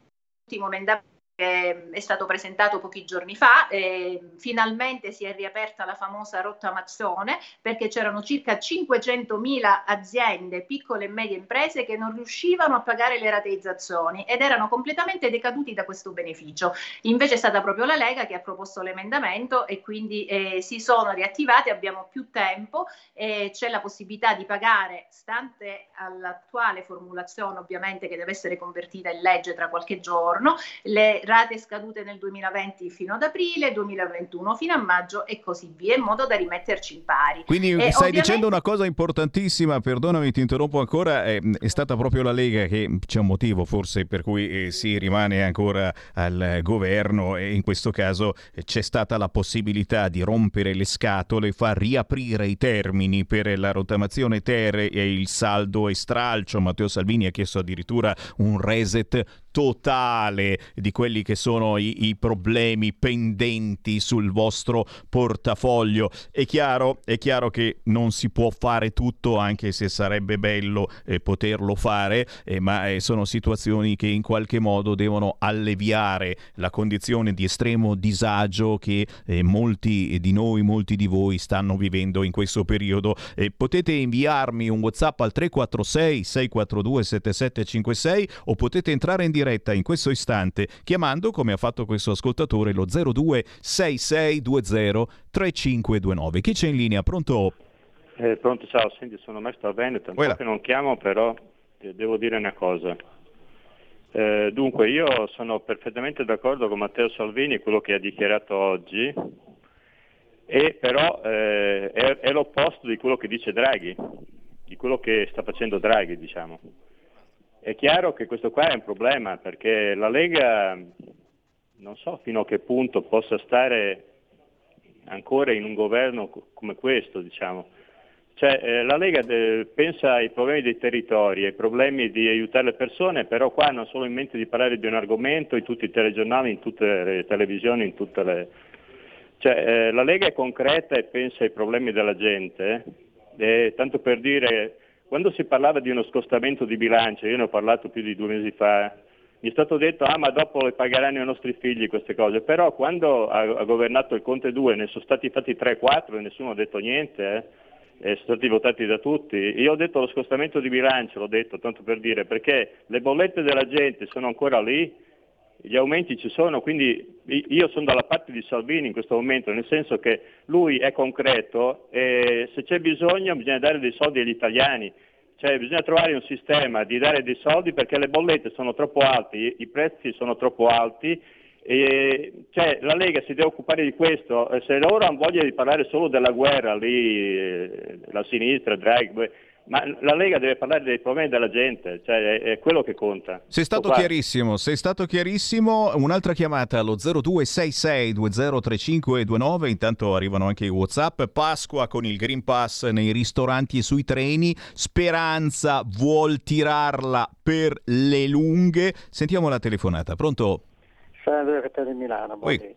ultimo emendamento che è stato presentato pochi giorni fa. Eh, finalmente si è riaperta la famosa rotta Mazzone perché c'erano circa 500.000 aziende, piccole e medie imprese che non riuscivano a pagare le rateizzazioni ed erano completamente decaduti da questo beneficio. Invece è stata proprio la Lega che ha proposto l'emendamento e quindi eh, si sono riattivati, abbiamo più tempo, eh, c'è la possibilità di pagare, stante all'attuale formulazione ovviamente che deve essere convertita in legge tra qualche giorno, le rate scadute nel 2020 fino ad aprile, 2021 fino a maggio e così via, in modo da rimetterci in pari. Quindi e stai ovviamente... dicendo una cosa importantissima, perdonami, ti interrompo ancora, è, è, stata proprio la Lega che c'è un motivo forse per cui eh, si rimane ancora al governo e in questo caso eh, c'è stata la possibilità di rompere le scatole, far riaprire i termini per la rottamazione ter e il saldo e stralcio. Matteo Salvini ha chiesto addirittura un reset totale di quelli che sono i, i, problemi pendenti sul vostro portafoglio. È chiaro, è chiaro che non si può fare tutto, anche se sarebbe bello eh, poterlo fare, eh, ma eh, sono situazioni che in qualche modo devono alleviare la condizione di estremo disagio che eh, molti di noi, molti di voi stanno vivendo in questo periodo. potete inviarmi un WhatsApp al 346 642 7756 o potete entrare in diretta in questo istante chiamando come ha fatto questo ascoltatore lo 026620 3529. Chi c'è in linea? Pronto? Eh, pronto, ciao, senti, sono Maestro Veneto, un che non chiamo però devo dire una cosa. Eh, dunque, io sono perfettamente d'accordo con Matteo Salvini, quello che ha dichiarato oggi, e però eh, è, è l'opposto di quello che dice Draghi, di quello che sta facendo Draghi, diciamo. È chiaro che questo qua è un problema perché la Lega non so fino a che punto possa stare ancora in un governo come questo, diciamo. Cioè, eh, la Lega eh, pensa ai problemi dei territori, ai problemi di aiutare le persone, però qua non solo in mente di parlare di un argomento in tutti i telegiornali, in tutte le televisioni, in tutte le... Cioè, eh, la Lega è concreta e pensa ai problemi della gente, eh, tanto per dire quando si parlava di uno scostamento di bilancio, io ne ho parlato più di due mesi fa, mi è stato detto ah ma dopo le pagheranno i nostri figli queste cose, però quando ha, ha governato il Conte 2 ne sono stati fatti 3-4 e nessuno ha detto niente, eh? sono stati votati da tutti. Io ho detto lo scostamento di bilancio, l'ho detto tanto per dire, perché le bollette della gente sono ancora lì, gli aumenti ci sono, quindi io sono dalla parte di Salvini in questo momento, nel senso che lui è concreto e se c'è bisogno bisogna dare dei soldi agli italiani, cioè bisogna trovare un sistema di dare dei soldi perché le bollette sono troppo alte, i prezzi sono troppo alti cioè, la Lega si deve occupare di questo, se loro hanno voglia di parlare solo della guerra, lì, eh, la sinistra, Draghi, ma la Lega deve parlare dei problemi della gente, cioè è, è quello che conta. Sei stato Qua. chiarissimo, sei stato chiarissimo. Un'altra chiamata allo 0266203529, intanto arrivano anche i Whatsapp. Pasqua con il Green Pass nei ristoranti e sui treni. Speranza vuol tirarla per le lunghe. Sentiamo la telefonata. Pronto? Salve, di Milano. Buongiorno.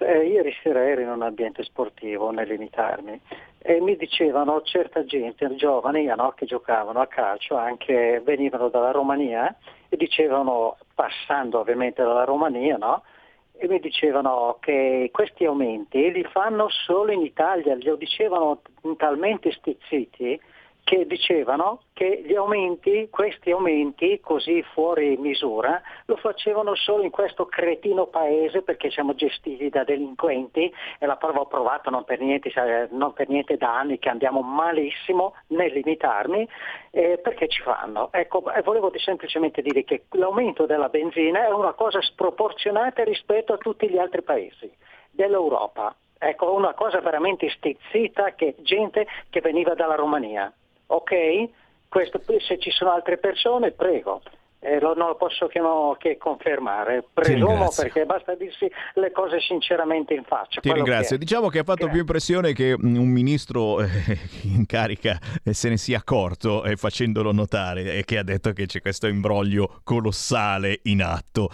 Eh, ieri sera ero in un ambiente sportivo nel limitarmi e mi dicevano certa gente, giovani no, che giocavano a calcio, anche venivano dalla Romania e dicevano, passando ovviamente dalla Romania, no, e mi dicevano che questi aumenti li fanno solo in Italia, lo dicevano talmente stizziti che dicevano che gli aumenti, questi aumenti così fuori misura, lo facevano solo in questo cretino paese perché siamo gestiti da delinquenti e la prova ho provato non per niente, non per niente da anni che andiamo malissimo nel limitarmi eh, perché ci fanno. Ecco, volevo semplicemente dire che l'aumento della benzina è una cosa sproporzionata rispetto a tutti gli altri paesi dell'Europa. Ecco, una cosa veramente stizzita che gente che veniva dalla Romania ok? Questo, se ci sono altre persone, prego. Eh, lo, non lo posso che, no, che confermare, presumo perché basta dirsi le cose sinceramente in faccia. Ti ringrazio. Che diciamo che ha fatto Grazie. più impressione che un ministro eh, in carica eh, se ne sia accorto eh, facendolo notare e che ha detto che c'è questo imbroglio colossale in atto.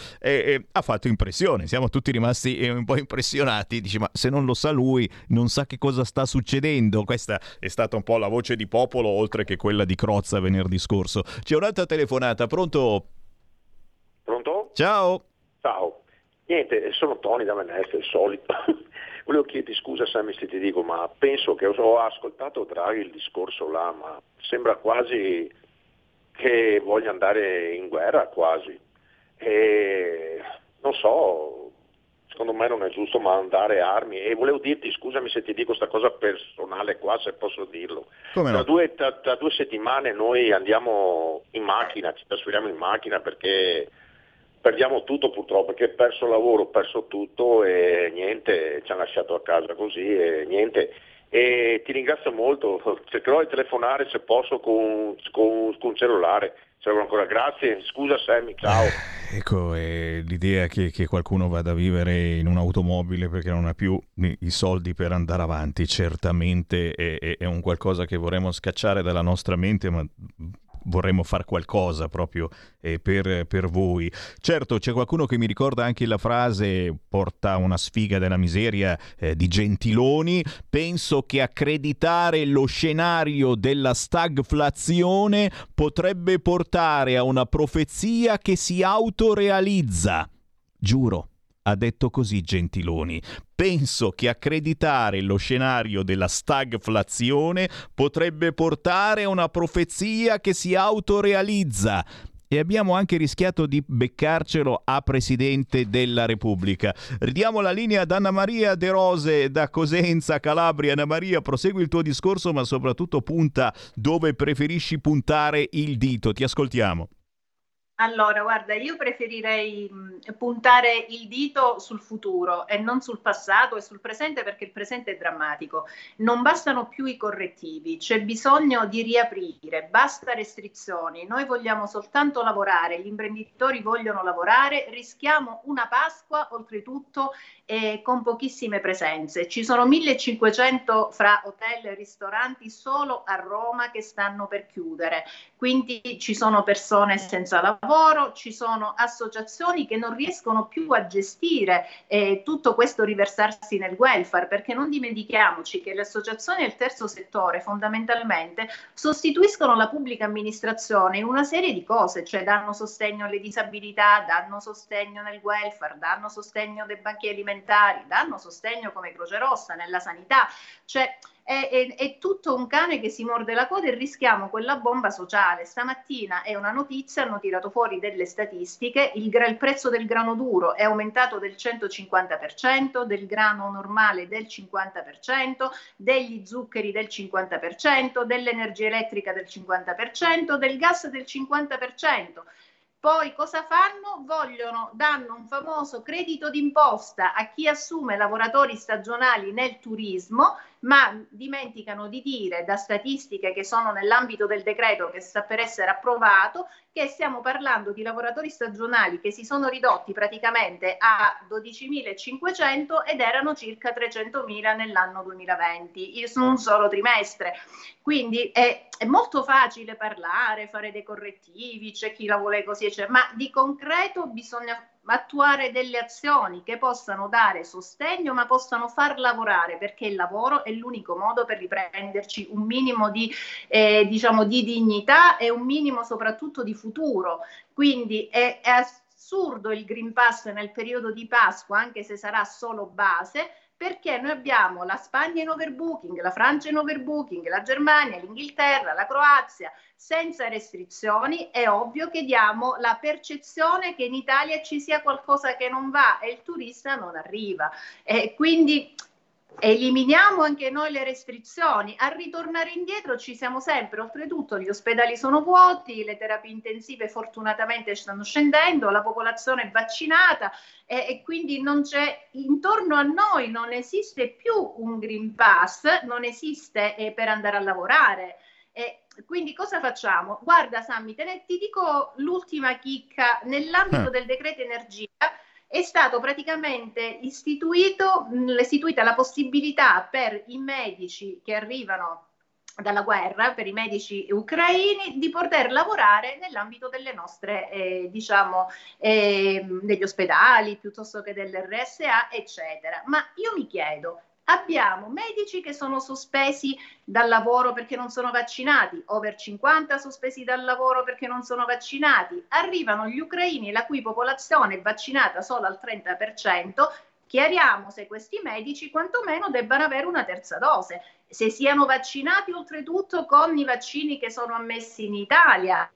ha fatto impressione, siamo tutti rimasti eh, un po' impressionati. Dice, ma se non lo sa lui, non sa che cosa sta succedendo. Questa è stata un po' la voce di popolo, oltre che quella di Crozza venerdì scorso. C'è un'altra telefonata, pronto? Pronto? Ciao. Ciao. Niente, sono Tony da Venezia, il solito. Volevo chiederti scusa Sammy se ti dico, ma penso che ho ascoltato Draghi il discorso là, ma sembra quasi che voglia andare in guerra, quasi. E non so, secondo me non è giusto mandare armi e volevo dirti, scusami se ti dico questa cosa personale qua, se posso dirlo. Come no? tra, due, tra, tra due settimane noi andiamo in macchina, ci trasferiamo in macchina perché perdiamo tutto purtroppo, perché ho perso il lavoro, ho perso tutto e niente, ci hanno lasciato a casa così e niente. E ti ringrazio molto, cercherò di telefonare se posso con, con, con un cellulare. Ancora. Grazie, scusa Sammy, ciao. Eh, ecco, eh, l'idea che, che, qualcuno vada a vivere in un'automobile perché non ha più i soldi per andare avanti, certamente è, è, è un qualcosa che vorremmo scacciare dalla nostra mente, ma vorremmo fare qualcosa proprio eh, per, per, voi. Certo, c'è qualcuno che mi ricorda anche la frase, porta una sfiga della miseria eh, di Gentiloni, penso che accreditare lo scenario della stagflazione potrebbe portare a una profezia che si autorealizza. Giuro ha detto così Gentiloni. Penso che accreditare lo scenario della stagflazione potrebbe portare a una profezia che si autorealizza. E abbiamo anche rischiato di beccarcelo a Presidente della Repubblica. Ridiamo la linea ad Anna Maria De Rose da Cosenza, Calabria. Anna Maria, prosegui il tuo discorso, ma soprattutto punta dove preferisci puntare il dito. Ti ascoltiamo. Allora, guarda, io preferirei puntare il dito sul futuro e non sul passato e sul presente perché il presente è drammatico. Non bastano più i correttivi, c'è bisogno di riaprire, basta restrizioni. Noi vogliamo soltanto lavorare, gli imprenditori vogliono lavorare, rischiamo una Pasqua oltretutto eh, con pochissime presenze. Ci sono 1500 fra hotel e ristoranti solo a Roma che stanno per chiudere, quindi ci sono persone senza lavoro ci sono associazioni che non riescono più a gestire eh, tutto questo riversarsi nel welfare, perché non dimentichiamoci che le associazioni del terzo settore fondamentalmente sostituiscono la pubblica amministrazione in una serie di cose, cioè danno sostegno alle disabilità, danno sostegno nel welfare, danno sostegno dei banchi alimentari, danno sostegno come Croce Rossa nella sanità, cioè è, è, è, tutto un cane che si morde la coda e rischiamo quella bomba sociale. Stamattina è una notizia, hanno tirato fuori delle statistiche, il, il prezzo del grano duro è aumentato del 150%, del grano normale del 50%, degli zuccheri del 50%, dell'energia elettrica del 50%, del gas del 50%. Poi cosa fanno? Vogliono, danno un famoso credito d'imposta a chi assume lavoratori stagionali nel turismo ma dimenticano di dire da statistiche che sono nell'ambito del decreto che sta per essere approvato che stiamo parlando di lavoratori stagionali che si sono ridotti praticamente a 12.500 ed erano circa 300.000 nell'anno 2020 in un solo trimestre. Quindi è, è molto facile parlare, fare dei correttivi, c'è chi la vuole così, cioè, ma di concreto bisogna attuare delle azioni che possano dare sostegno ma possano far lavorare perché il lavoro è l'unico modo per riprenderci un minimo di, eh, diciamo, di dignità e un minimo soprattutto di futuro. Quindi è, è assurdo il Green Pass nel periodo di Pasqua, anche se sarà solo base, perché noi abbiamo la Spagna in overbooking, la Francia in overbooking, la Germania, l'Inghilterra, la Croazia senza restrizioni, è ovvio che diamo la percezione che in Italia ci sia qualcosa che non va e il turista non arriva. E quindi eliminiamo anche noi le restrizioni. A ritornare indietro ci siamo sempre, oltretutto gli ospedali sono vuoti, le terapie intensive fortunatamente stanno scendendo, la popolazione è vaccinata e, e quindi non c'è intorno a noi non esiste più un Green Pass, non esiste eh, per andare a lavorare. E quindi cosa facciamo? Guarda Sammy, te ne, ti dico l'ultima chicca, nell'ambito eh. del decreto energia è stato praticamente istituito, istituita la possibilità per i medici che arrivano dalla guerra per i medici ucraini di poter lavorare nell'ambito delle nostre, eh, diciamo, eh, degli ospedali piuttosto che dell'RSA, eccetera. Ma io mi chiedo, Abbiamo medici che sono sospesi dal lavoro perché non sono vaccinati, over 50 sospesi dal lavoro perché non sono vaccinati. Arrivano gli ucraini la cui popolazione è vaccinata solo al 30%. Chiariamo se questi medici quantomeno debbano avere una terza dose, se siano vaccinati oltretutto con i vaccini che sono ammessi in Italia.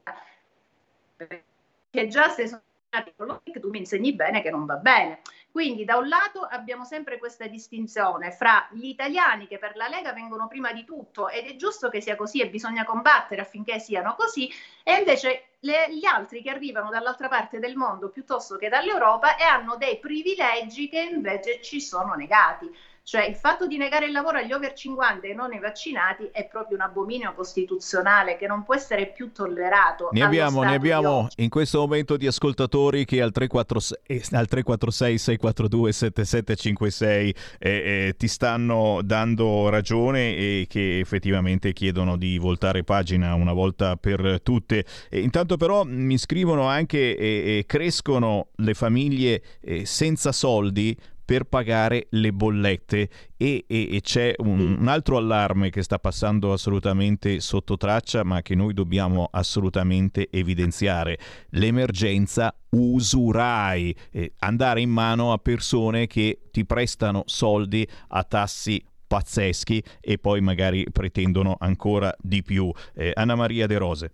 Che già se sono vaccinati con lo tu mi insegni bene che non va bene. Quindi da un lato abbiamo sempre questa distinzione fra gli italiani che per la Lega vengono prima di tutto ed è giusto che sia così e bisogna combattere affinché siano così e invece le, gli altri che arrivano dall'altra parte del mondo piuttosto che dall'Europa e hanno dei privilegi che invece ci sono negati. Cioè il fatto di negare il lavoro agli over 50 e non ai vaccinati è proprio un abominio costituzionale che non può essere più tollerato. Ne abbiamo, ne abbiamo in questo momento di ascoltatori che al 346, al 346 642 7756 eh, eh, ti stanno dando ragione e che effettivamente chiedono di voltare pagina una volta per tutte. E intanto però mi scrivono anche e crescono le famiglie eh, senza soldi per pagare le bollette. E, e, e c'è un, un, altro allarme che sta passando assolutamente sotto traccia ma che noi dobbiamo assolutamente evidenziare. L'emergenza usurai. Eh, andare in mano a persone che ti prestano soldi a tassi pazzeschi e poi magari pretendono ancora di più. Eh, Anna Maria De Rose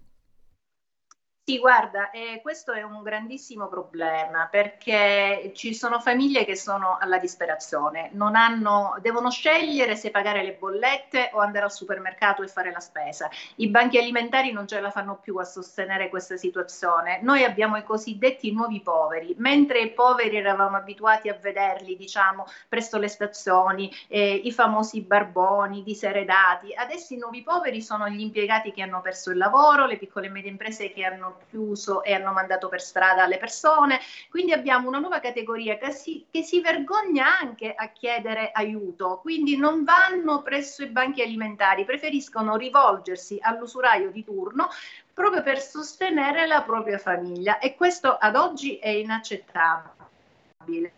sì, guarda, eh, questo è un grandissimo problema perché ci sono famiglie che sono alla disperazione, hanno, devono scegliere se pagare le bollette o andare al supermercato e fare la spesa. I banchi alimentari non ce la fanno più a sostenere questa situazione. Noi abbiamo i cosiddetti nuovi poveri, mentre i poveri eravamo abituati a vederli, diciamo, presso le stazioni, eh, i famosi barboni, diseredati. Adesso i nuovi poveri sono gli impiegati che hanno perso il lavoro, le piccole e medie imprese che hanno chiuso e hanno mandato per strada le persone. Quindi abbiamo una nuova categoria che si, che si vergogna anche a chiedere aiuto, quindi non vanno presso i banchi alimentari, preferiscono rivolgersi all'usuraio di turno proprio per sostenere la propria famiglia e questo ad oggi è inaccettabile.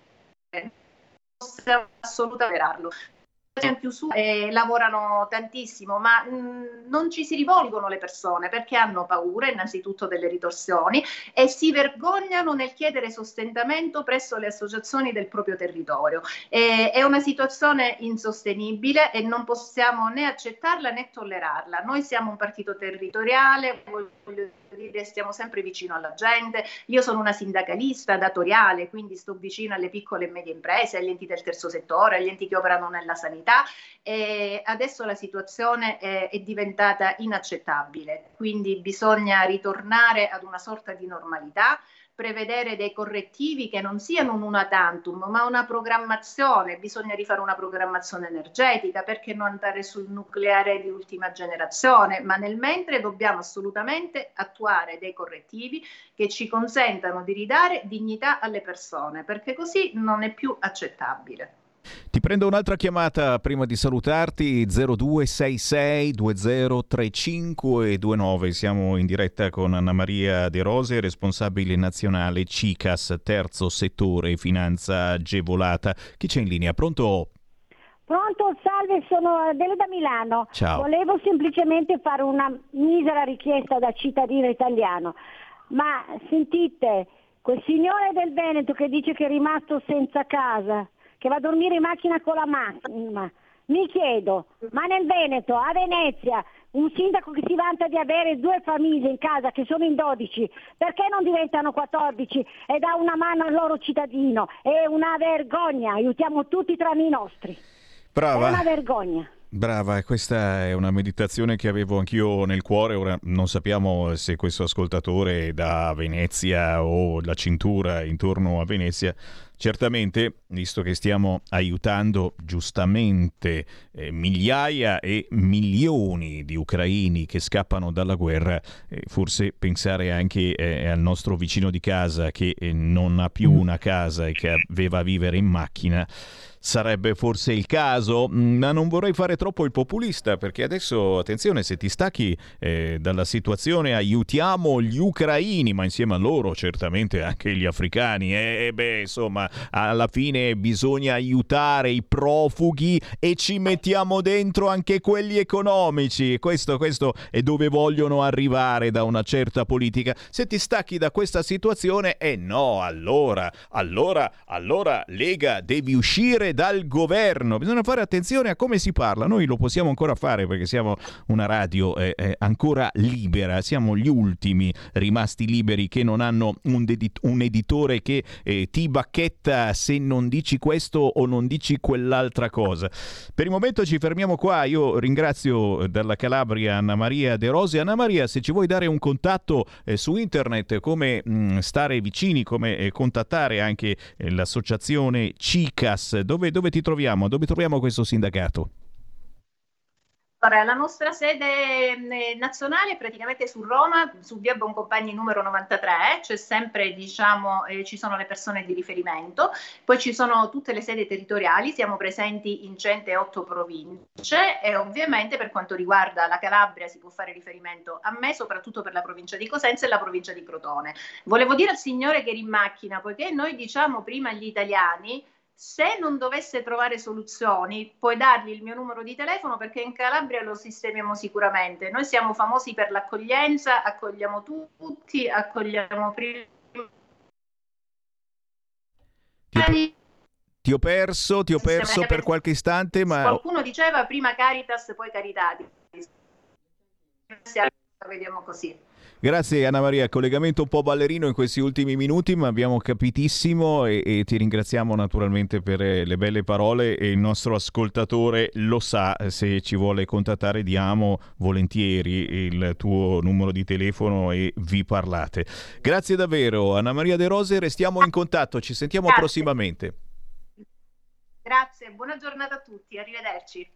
Possiamo assolutamente in chiusura e lavorano tantissimo, ma mh, non ci si rivolgono le persone perché hanno paura innanzitutto delle ritorsioni e si vergognano nel chiedere sostentamento presso le associazioni del proprio territorio. E, è una situazione insostenibile e non possiamo né accettarla né tollerarla. Noi siamo un partito territoriale, voglio stiamo sempre vicino alla gente. Io sono una sindacalista datoriale, quindi sto vicino alle piccole e medie imprese, agli enti del terzo settore, agli enti che operano nella sanità. E adesso la situazione è, è diventata inaccettabile, quindi bisogna ritornare ad una sorta di normalità prevedere dei correttivi che non siano un una tantum, ma una programmazione, bisogna rifare una programmazione energetica, perché non andare sul nucleare di ultima generazione, ma nel mentre dobbiamo assolutamente attuare dei correttivi che ci consentano di ridare dignità alle persone, perché così non è più accettabile. Prendo un'altra chiamata prima di salutarti 0266 203529. Siamo in diretta con Anna Maria De Rose, responsabile nazionale CICAS, terzo settore finanza agevolata. Chi c'è in linea? Pronto? Pronto, salve, sono Adele da Milano. Ciao. Volevo semplicemente fare una misera richiesta da cittadino italiano. Ma sentite, quel signore del Veneto che dice che è rimasto senza casa, che va a dormire in macchina con la macchina. Mi chiedo, ma nel Veneto, a Venezia, un sindaco che si vanta di avere due famiglie in casa che sono in 12, perché non diventano 14 e dà una mano al loro cittadino? È una vergogna, aiutiamo tutti tranne i nostri. Brava. È una vergogna. Brava, questa è una meditazione che avevo anch'io nel cuore. Ora non sappiamo se questo ascoltatore è da Venezia o la cintura intorno a Venezia. Certamente, visto che stiamo aiutando giustamente eh, migliaia e milioni di ucraini che scappano dalla guerra, eh, forse pensare anche eh, al nostro vicino di casa che eh, non ha più una casa e che aveva a vivere in macchina sarebbe forse il caso, mm, ma non vorrei fare troppo il populista perché adesso, attenzione, se ti stacchi eh, dalla situazione aiutiamo gli ucraini, ma insieme a loro certamente anche gli africani, e eh, beh, insomma, alla fine bisogna aiutare i profughi e ci mettiamo dentro anche quelli economici. Questo, questo è dove vogliono arrivare da una certa politica. Se ti stacchi da questa situazione, eh no, allora, allora, allora Lega devi uscire dal governo. Bisogna fare attenzione a come si parla. Noi lo possiamo ancora fare perché siamo una radio eh, eh, ancora libera. Siamo gli ultimi rimasti liberi che non hanno un, dedit- un editore che eh, ti bacchetta se non dici questo o non dici quell'altra cosa. Per il momento ci fermiamo qua. Io ringrazio dalla Calabria Anna Maria De Rose. Anna Maria, se ci vuoi dare un contatto eh, su internet, come mh, mm, stare vicini, come eh, contattare anche eh, l'associazione CICAS, dove dove, dove ti troviamo? Dove troviamo questo sindacato? Allora, la nostra sede eh, nazionale è praticamente su Roma, su via Boncompagni numero 93, c'è sempre, diciamo, eh, ci sono le persone di riferimento, poi ci sono tutte le sedi territoriali, siamo presenti in 108 province e ovviamente per quanto riguarda la Calabria si può fare riferimento a me, soprattutto per la provincia di Cosenza e la provincia di Crotone. Volevo dire al signore che era in macchina, poiché noi diciamo prima agli italiani se non dovesse trovare soluzioni, puoi dargli il mio numero di telefono perché in Calabria lo sistemiamo sicuramente. Noi siamo famosi per l'accoglienza, accogliamo tutti, accogliamo prima. Ti, ti ho perso, ti ho perso per qualche istante, ma... Qualcuno diceva prima Caritas, poi Carità. Vediamo così. Grazie Anna Maria, collegamento un po' ballerino in questi ultimi minuti, ma abbiamo capitissimo e, e, ti ringraziamo naturalmente per eh, le belle parole e il nostro ascoltatore lo sa, se ci vuole contattare diamo volentieri il tuo numero di telefono e vi parlate. Grazie davvero Anna Maria De Rose, restiamo in contatto, ci sentiamo Grazie. prossimamente. Grazie, buona giornata a tutti, arrivederci.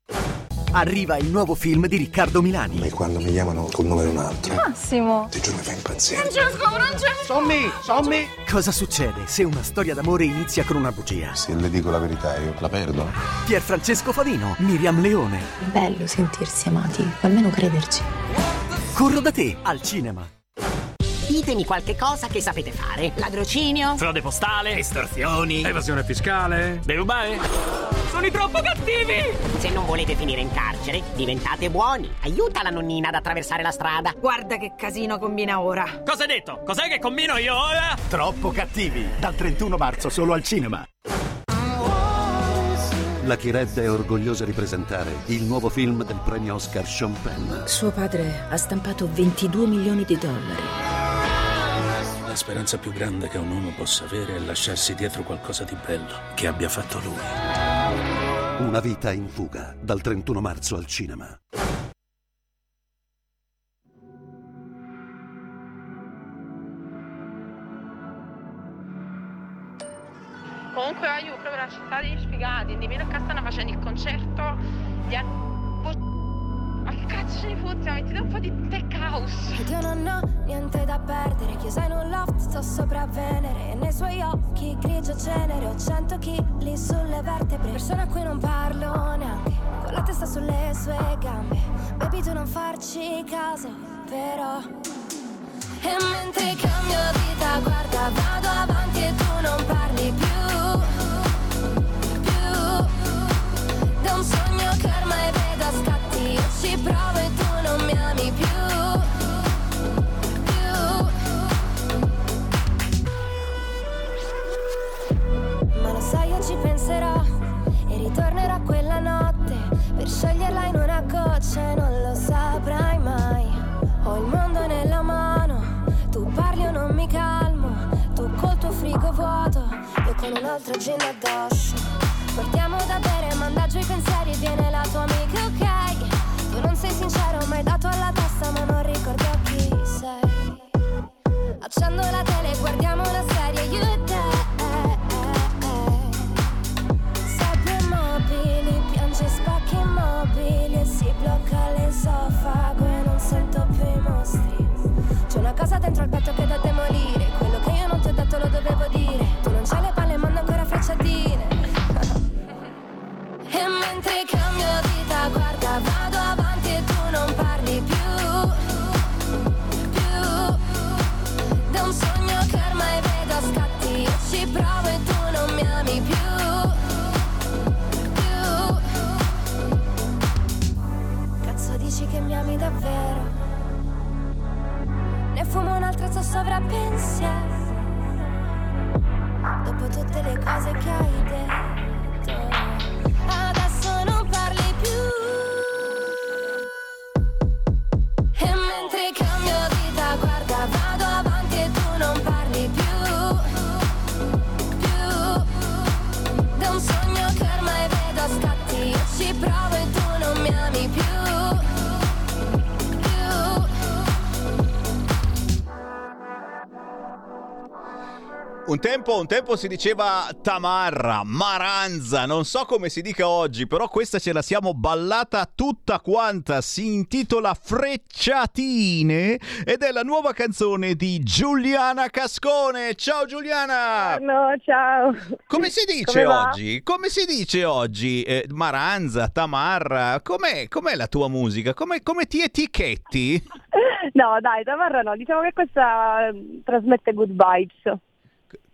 Arriva il nuovo film di Riccardo Milani. E quando mi chiamano col nome di un altro. Massimo. Ti giuro mi fa impazzire. Francesco, Francesco. Sommi, sommi. Cosa succede se una storia d'amore inizia con una bugia? Se le dico la verità io la perdo. Pier Francesco Favino, Miriam Leone. È bello sentirsi amati, o almeno crederci. Corro da te al cinema. Ditemi qualche cosa che sapete fare. Ladrocinio? Frode postale? Estorsioni? Evasione fiscale? Derubare? Sono troppo cattivi! Se non volete finire in carcere, diventate buoni. Aiuta la nonnina ad attraversare la strada. Guarda che casino combina ora. Cosa hai detto? Cos'è che combino io ora? Troppo cattivi. Dal 31 marzo solo al cinema. Lucky Red è orgogliosa di presentare il nuovo film del premio Oscar Sean Penn. Suo padre ha stampato 22 milioni di dollari. La speranza più grande che un uomo possa avere è lasciarsi dietro qualcosa di bello che abbia fatto lui. Una vita in fuga, dal 31 marzo al cinema. Comunque io proprio la città degli spiegati, di Milo Castana facendo il concerto di Ma che cazzo ne fotte? Mettete un po' di tech house. Io non ho niente da perdere, chiusa in un loft, sto sopra Venere. E nei suoi occhi grigio cenere, ho cento chili sulle vertebre. Persone a cui non parlo neanche, con la testa sulle sue gambe. Baby tu non farci caso, però. E mentre cambio vita, guarda, vado avanti e tu non parli più. Da un Io ci provo e tu non mi ami più. Più. Ma lo sai io ci penserò E ritornerò quella notte Per scioglierla in una goccia non lo saprai mai. Ho il mondo nella mano Tu parli o non mi calmo Tu col tuo frigo vuoto Io con un altro gin addosso. Portiamo da bere, manda giù i pensieri, viene la tua amica, ok? Tu non sei sincero, mai dato Un tempo, un tempo si diceva tamarra, maranza, non so come si dica oggi, però questa ce la siamo ballata tutta quanta. Si intitola Frecciatine ed è la nuova canzone di Giuliana Cascone. Ciao Giuliana! No, ciao. Come si dice Come oggi? Come si dice oggi? Eh, maranza, tamarra, com'è, com'è la tua musica? Come, come ti etichetti? No, dai, Tamarra no, diciamo che questa eh, trasmette good vibes.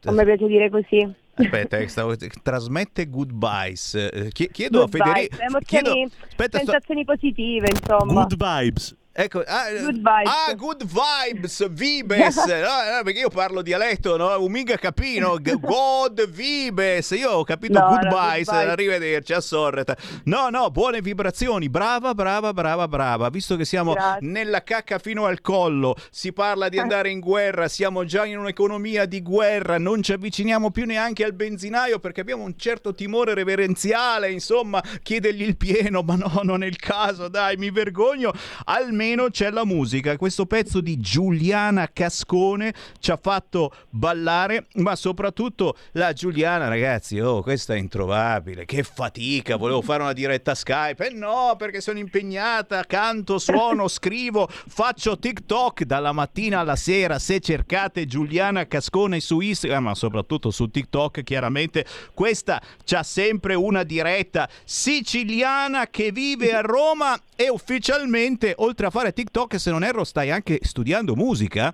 A me piace dire così. Aspetta, eh, stavo- trasmette goodbyes. Eh, chie- Chiedo Good a Federico. emozioni, aspetta, sto- sensazioni positive, insomma. vibes. Ecco, ah, eh, Good vibes. ah, good vibes, vibes, no, no, perché io parlo dialetto, no? Un mica capino, god vibes, io ho capito No, good vibes. arrivederci, a sorreta. No, no, buone vibrazioni, brava, brava, brava, brava, visto che siamo Grazie. nella cacca fino al collo, si parla di andare in guerra, siamo già in un'economia di guerra, non ci avviciniamo più neanche al benzinaio perché abbiamo un certo timore reverenziale, insomma, chiedergli il pieno, ma no, non è il caso, dai, mi vergogno. Almeno c'è la musica, questo pezzo di Giuliana Cascone ci ha fatto ballare, ma soprattutto la Giuliana, ragazzi, oh, questa è introvabile, che fatica, volevo fare una diretta Skype, eh no, perché sono impegnata, canto, suono, scrivo, faccio TikTok dalla mattina alla sera, se cercate Giuliana Cascone su Instagram, ma soprattutto su TikTok, chiaramente questa c'ha sempre una diretta siciliana che vive a Roma e ufficialmente, oltre a fare TikTok, se non erro, stai anche studiando musica.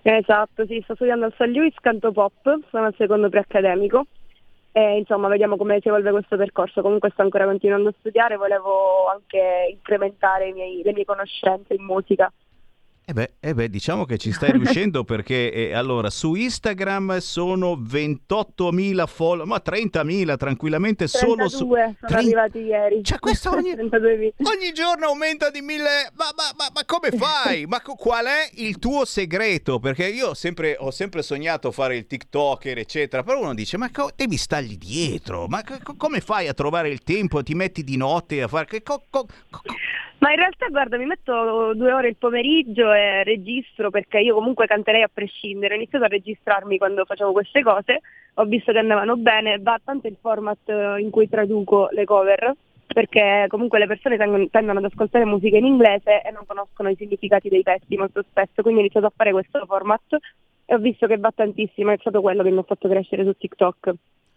Esatto, sì, sto studiando al San Luis canto pop, sono al secondo preaccademico e insomma vediamo come si evolve questo percorso. Comunque sto ancora continuando a studiare, volevo anche incrementare miei- le mie conoscenze in musica. Eh beh, eh beh, diciamo che ci stai riuscendo perché eh, allora su Instagram sono 28.000 follower, ma 30.000 tranquillamente solo su... 32 sono arrivati ieri. Cioè questo ogni, 32.000. ogni giorno aumenta di mille... Ma, ma- ma- ma come fai? Ma co- qual è il tuo segreto? Perché io ho sempre, ho sempre sognato fare il TikToker, eccetera, però uno dice, ma co- devi stargli dietro, ma co- come fai a trovare il tempo? Ti metti di notte a fare... co- Ma in realtà guarda, mi metto due ore il pomeriggio e registro perché io comunque canterei a prescindere. Ho iniziato a registrarmi quando facevo queste cose, ho visto che andavano bene, va tanto il format eh, in cui traduco le cover, perché comunque le persone tengono- tendono ad ascoltare musica in inglese e non conoscono i significati dei pezzi molto spesso, quindi ho iniziato a fare questo format e ho visto che va tantissimo, è stato quello che mi ha fatto crescere su TikTok.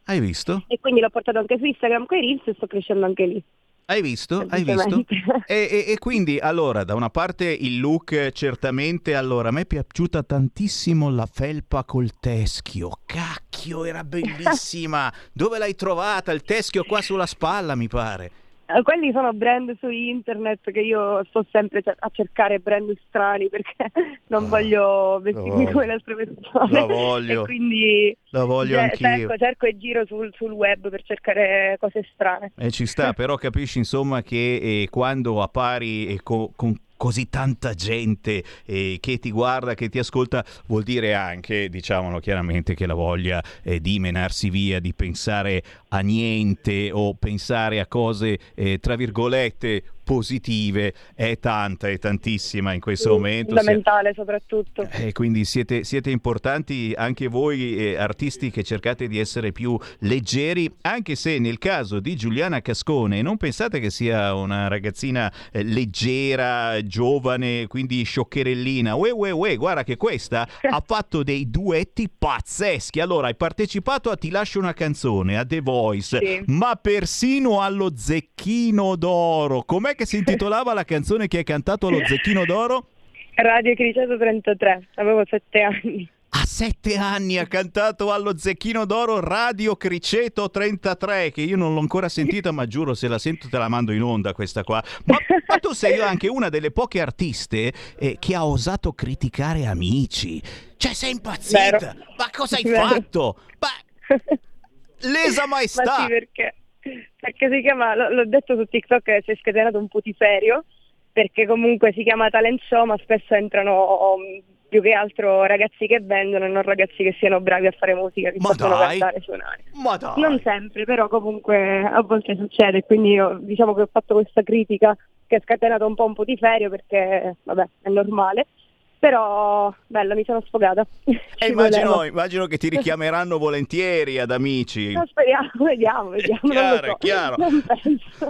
Hai visto? E quindi l'ho portato anche su Instagram con i Reels e sto crescendo anche lì. Hai visto? Hai visto? E, e- e quindi allora, da una parte il look certamente, allora, a me è piaciuta tantissimo la felpa col teschio. Cacchio, era bellissima. Dove l'hai trovata? Il teschio qua sulla spalla, mi pare. Eh, Quelli sono brand su internet che io sto sempre a cercare brand strani perché non voglio vestirmi come le altre persone. La voglio. E quindi La voglio cioè, anch'io. cerco, cerco e giro sul, sul web per cercare cose strane. E ci sta, però capisci insomma che eh, quando appari eh, co- con così tanta gente eh, che ti guarda, che ti ascolta, vuol dire anche, diciamolo chiaramente, che la voglia eh, di menarsi via, di pensare a niente o pensare a cose, eh, tra virgolette, positive è tanta, è tantissima in questo momento. Fondamentale soprattutto. e quindi siete, siete importanti anche voi eh, artisti che cercate di essere più leggeri, anche se nel caso di Giuliana Cascone non pensate che sia una ragazzina eh, leggera, giovane, quindi scioccherellina. Ue, ue, ue, guarda che questa ha fatto dei duetti pazzeschi. Allora, hai partecipato a Ti lascio una canzone, a The Voice, Sì. ma persino allo Zecchino d'Oro. Com'è che si intitolava la canzone che hai cantato allo Zecchino d'Oro? Radio Criceto 33, avevo sette anni. A sette anni ha cantato allo Zecchino d'Oro Radio Criceto 33, che io non l'ho ancora sentita, ma giuro se la sento te la mando in onda questa qua. Ma, ma tu sei anche una delle poche artiste eh, che ha osato criticare amici. Cioè sei impazzita? Vero. Ma cosa hai Vero. fatto? Ma lesa Ma maestà! sì, perché, perché si chiama, l'ho detto su TikTok che si è scatenato un putiferio, perché comunque si chiama talent show, ma spesso entrano um, più che altro ragazzi che vendono e non ragazzi che siano bravi a fare musica, che Ma possono dai! cantare e suonare. Ma dai! Non sempre, però comunque a volte succede, quindi io diciamo che ho fatto questa critica che ha scatenato un po' un putiferio perché, vabbè, è normale. Però, bella, mi sono sfogata. E Ci immagino, immagino che ti richiameranno volentieri ad amici. No, speriamo, vediamo, vediamo. non lo chiaro, so. è chiaro.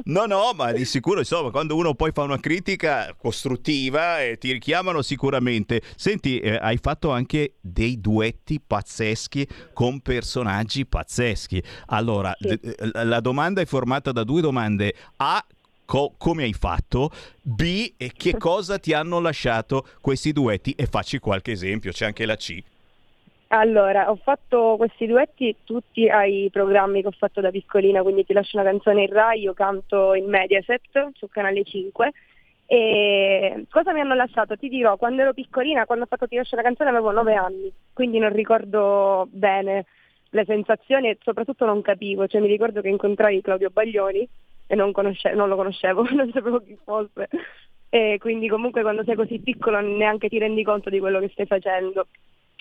No, no, ma di sicuro, insomma, quando uno poi fa una critica costruttiva eh, ti richiamano sicuramente. Senti, eh, hai fatto anche dei duetti pazzeschi con personaggi pazzeschi. Allora, Sì. d- eh, la domanda è formata da due domande. A, co- come hai fatto? B, e che cosa ti hanno lasciato questi duetti? E facci qualche esempio, c'è anche la C. Allora, ho fatto questi duetti tutti ai programmi che ho fatto da piccolina, quindi ti lascio una canzone in Rai, io canto in Mediaset su Canale 5. E cosa mi hanno lasciato? Ti dirò, quando ero piccolina, quando ho fatto Ti lascio una canzone avevo 9 anni, quindi non ricordo bene le sensazioni e soprattutto non capivo, cioè mi ricordo che incontrai Claudio Baglioni e non, conosce- non lo conoscevo, non sapevo chi fosse. E quindi comunque quando sei così piccolo neanche ti rendi conto di quello che stai facendo.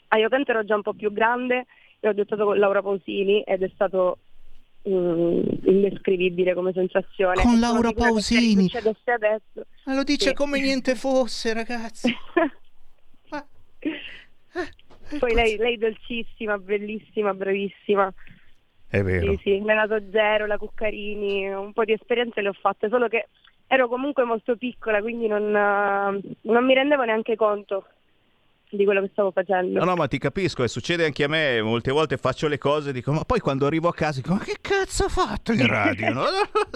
A Io Canto ero già un po' più grande e ho dettato con Laura Pausini ed è stato mm, indescrivibile come sensazione. Con Laura Pausini? Ma lo dice Sì. come niente fosse, ragazzi. Poi lei, lei dolcissima, bellissima, bravissima. È vero. Sì, sì, Renato Zero, la Cuccarini, un po' di esperienze le ho fatte, solo che ero comunque molto piccola, quindi non, eh, non mi rendevo neanche conto di quello che stavo facendo. No, no, ma ti capisco, e succede anche a me, molte volte faccio le cose e dico, ma poi quando arrivo a casa dico, ma che cazzo ha fatto in radio? No?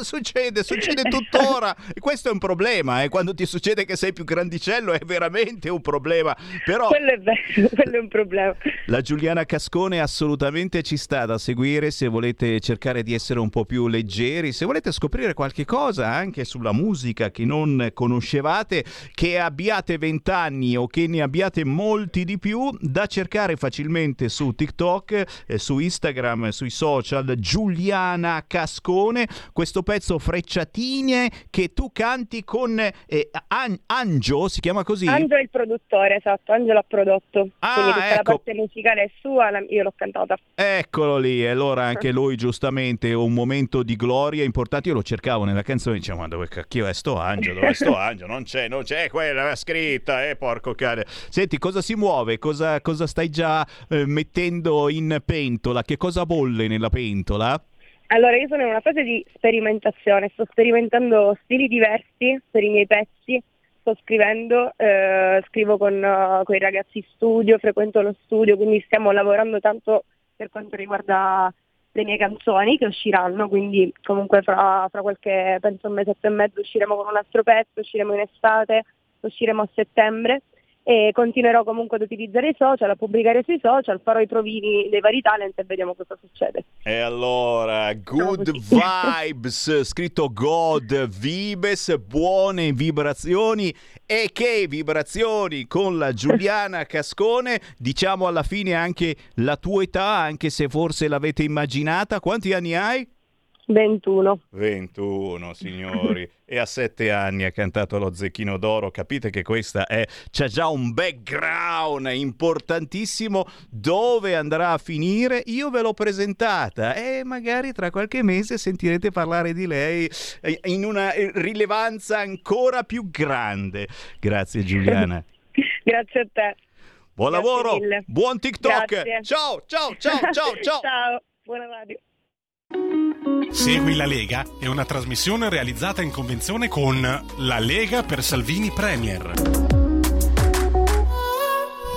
succede, succede tuttora, e questo è un problema, eh? quando ti succede che sei più grandicello è veramente un problema, però... Quello è vero, quello è un problema. La Giuliana Cascone assolutamente ci sta da seguire se volete cercare di essere un po' più leggeri, se volete scoprire qualche cosa anche sulla musica che non conoscevate, che abbiate vent'anni o che ne abbiate molti molti di più da cercare facilmente su TikTok, eh, su Instagram, sui social. Giuliana Cascone, questo pezzo Frecciatine che tu canti con eh, An- Angio, si chiama così? Angio è il produttore, esatto, Angio l'ha prodotto. Ah, Quindi tutta ecco. la parte musicale è sua, la- io l'ho cantata. Eccolo lì, e allora anche lui giustamente un momento di gloria importante. Io lo cercavo nella canzone dicevo: Ma dove cacchio è sto angelo? Dove è sto angelo? Non c'è, non c'è quella la scritta, eh, porco cane. Senti, cosa si muove? Cosa, cosa stai già eh, mettendo in pentola? Che cosa bolle nella pentola? Allora, io sono in una fase di sperimentazione, sto sperimentando stili diversi per i miei pezzi, sto scrivendo, eh, scrivo con, eh, con i ragazzi studio, frequento lo studio, quindi stiamo lavorando tanto per quanto riguarda le mie canzoni che usciranno, quindi comunque fra, fra qualche, penso un mesetto e mezzo usciremo con un altro pezzo, usciremo in estate, usciremo a settembre e continuerò comunque ad utilizzare i social, a pubblicare sui social, farò i provini dei vari talent e vediamo cosa succede. E allora, good vibes, scritto God Vibes, buone vibrazioni e che vibrazioni con la Giuliana Cascone, diciamo alla fine anche la tua età, anche se forse l'avete immaginata, quanti anni hai? 21. 21 signori e a 7 anni ha cantato lo Zecchino d'Oro capite che questa è c'ha già un background importantissimo dove andrà a finire io ve l'ho presentata e magari tra qualche mese sentirete parlare di lei eh, in una eh, rilevanza ancora più grande grazie Giuliana Grazie a te. buon Grazie lavoro mille. buon TikTok Grazie. ciao ciao ciao ciao ciao ciao, buona radio. Segui la Lega è una trasmissione realizzata in convenzione con La Lega per Salvini Premier.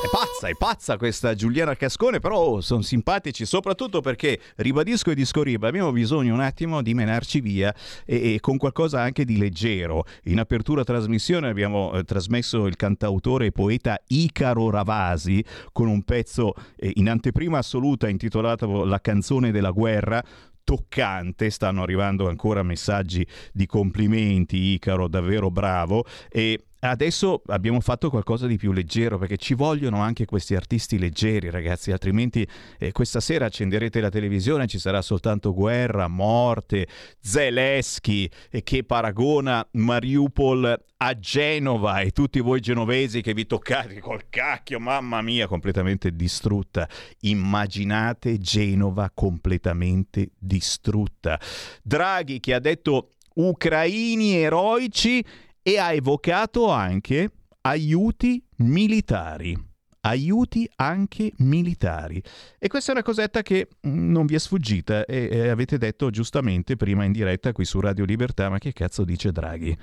È pazza, è pazza questa Giuliana Cascone, però sono simpatici soprattutto perché, ribadisco e discorriba, abbiamo bisogno un attimo di menarci via e, e con qualcosa anche di leggero. In apertura trasmissione abbiamo eh, trasmesso il cantautore e poeta Icaro Ravasi con un pezzo eh, in anteprima assoluta intitolato La canzone della guerra, toccante, stanno arrivando ancora messaggi di complimenti, Icaro, davvero bravo e Adesso abbiamo fatto qualcosa di più leggero perché ci vogliono anche questi artisti leggeri, ragazzi, altrimenti eh, questa sera accenderete la televisione e ci sarà soltanto guerra, morte, Zelensky eh, che paragona Mariupol a Genova e tutti voi genovesi che vi toccate col cacchio, mamma mia, completamente distrutta. Immaginate Genova completamente distrutta. Draghi che ha detto ucraini eroici e ha evocato anche aiuti militari. Aiuti anche militari. E questa è una cosetta che mm, non vi è sfuggita e, e avete detto giustamente prima in diretta qui su Radio Libertà, ma che cazzo dice Draghi?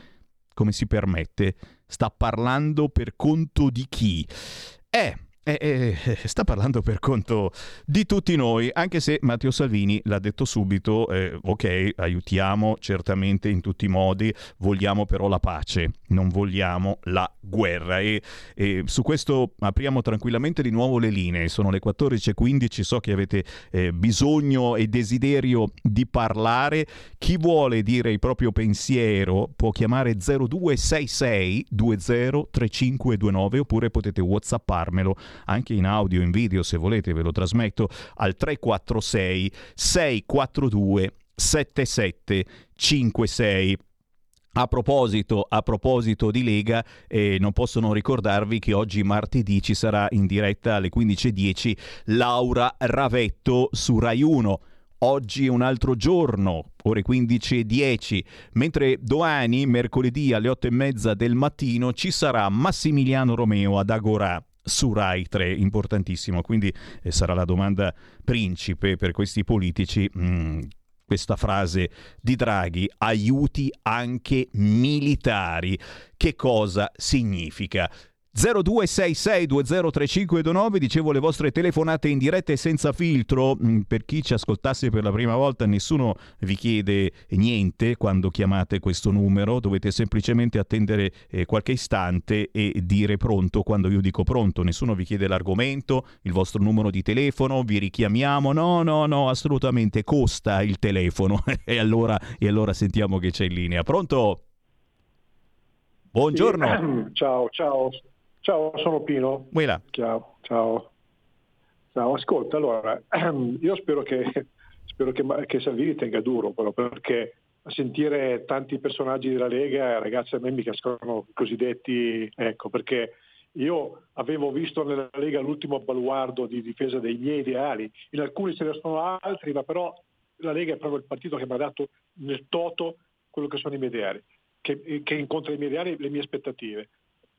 Come si permette? Sta parlando per conto di chi? Eh, eh, eh, sta parlando per conto di tutti noi, anche se Matteo Salvini l'ha detto subito, eh, ok, aiutiamo certamente in tutti i modi, vogliamo però la pace, non vogliamo la guerra. E, e su questo apriamo tranquillamente di nuovo le linee, sono le 14.15, so che avete eh, bisogno e desiderio di parlare, chi vuole dire il proprio pensiero può chiamare 0266 203529 oppure potete whatsapparmelo anche in audio, in video se volete, ve lo trasmetto al 346 642 7756. A proposito, a proposito di Lega, eh, non posso non ricordarvi che oggi martedì ci sarà in diretta alle 15.10 Laura Ravetto su Rai 1. Oggi è un altro giorno, ore 15.10, mentre domani, mercoledì alle 8.30 del mattino, ci sarà Massimiliano Romeo ad Agorà su Rai 3, importantissimo, quindi eh, sarà la domanda principe per questi politici. Mm, questa frase di Draghi, aiuti anche militari. Che cosa significa? 0266203529, dicevo le vostre telefonate in diretta e senza filtro, Mm, per chi ci ascoltasse per la prima volta nessuno vi chiede niente quando chiamate questo numero, dovete semplicemente attendere eh, qualche istante e dire pronto quando io dico pronto, nessuno vi chiede l'argomento, il vostro numero di telefono, vi richiamiamo, no no no, assolutamente costa il telefono e, allora, e allora sentiamo che c'è in linea. Pronto? Buongiorno. Sì. Ciao, ciao, ciao, sono Pino. Buona. Ciao, ciao. Ciao, ascolta, allora, io spero che, spero che, che Salvini tenga duro, però, perché a sentire tanti personaggi della Lega, ragazzi, a me mi cascano cosiddetti, ecco, perché io avevo visto nella Lega l'ultimo baluardo di difesa dei miei ideali, in alcuni ce ne sono altri, ma però la Lega è proprio il partito che mi ha dato nel toto quello che sono i miei ideali, che, che incontra i miei ideali e le mie aspettative.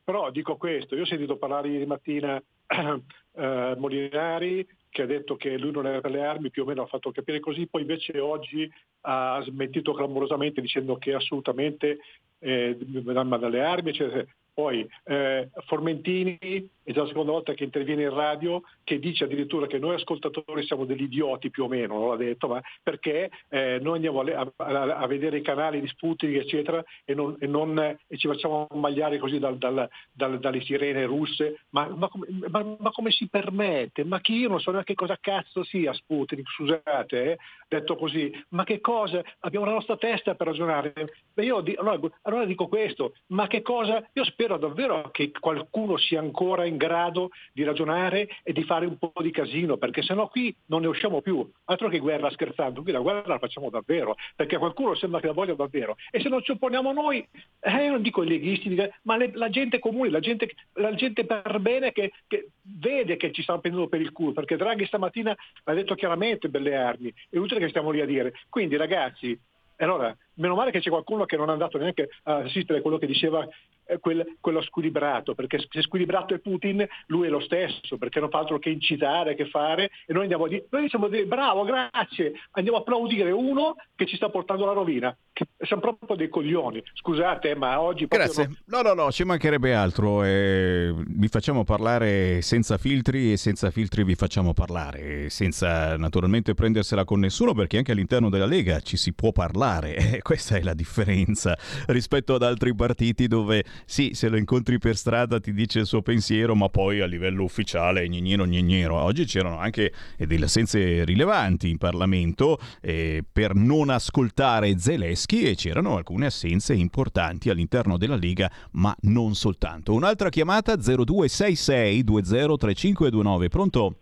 Però dico questo, io ho sentito parlare ieri mattina eh, Molinari che ha detto che lui non era per le armi, più o meno ha fatto capire così, poi invece oggi ha smentito clamorosamente dicendo che assolutamente eh, dalle armi, eccetera. Poi eh, Formentini è già la seconda volta che interviene in radio che dice addirittura che noi ascoltatori siamo degli idioti più o meno, non l'ha detto, ma perché eh, noi andiamo a, a, a, vedere i canali di Sputnik eccetera e, non, e, non, e ci facciamo ammagliare così dal, dal, dal, dalle sirene russe, ma, ma, come, ma, ma, come si permette? Ma chi io non so neanche cosa cazzo sia Sputnik, scusate, eh? detto così, ma che cosa? Abbiamo la nostra testa per ragionare. Beh, io allora, allora dico questo, ma che cosa? Io spero davvero che qualcuno sia ancora in grado di ragionare e di fare un po' di casino, perché sennò qui non ne usciamo più. Altro che guerra scherzando, qui la guerra la facciamo davvero, perché qualcuno sembra che la voglia davvero. E se non ci opponiamo noi, eh, non dico i leghisti, ma le, la gente comune, la gente, la gente per bene che, che, vede che ci stanno prendendo per il culo, perché Draghi stamattina l'ha detto chiaramente belle armi, è utile che stiamo lì a dire. Quindi ragazzi, allora, meno male che c'è qualcuno che non è andato neanche a assistere a quello che diceva eh, quel, quello squilibrato, perché se squilibrato è Putin, lui è lo stesso, perché non fa altro che incitare, che fare, e noi andiamo a dire, noi diciamo bravo, grazie, andiamo a applaudire uno che ci sta portando la rovina, che siamo proprio dei coglioni, scusate, ma oggi... Grazie, non... no, no, no, ci mancherebbe altro, eh, vi facciamo parlare senza filtri e senza filtri vi facciamo parlare, senza naturalmente prendersela con nessuno, perché anche all'interno della Lega ci si può parlare, eh, questa è la differenza rispetto ad altri partiti dove sì, se lo incontri per strada ti dice il suo pensiero, ma poi a livello ufficiale gnignero gnignero. Oggi c'erano anche delle assenze rilevanti in Parlamento eh, per non ascoltare Zelensky e c'erano alcune assenze importanti all'interno della Lega, ma non soltanto. Un'altra chiamata 0266 203529. Pronto?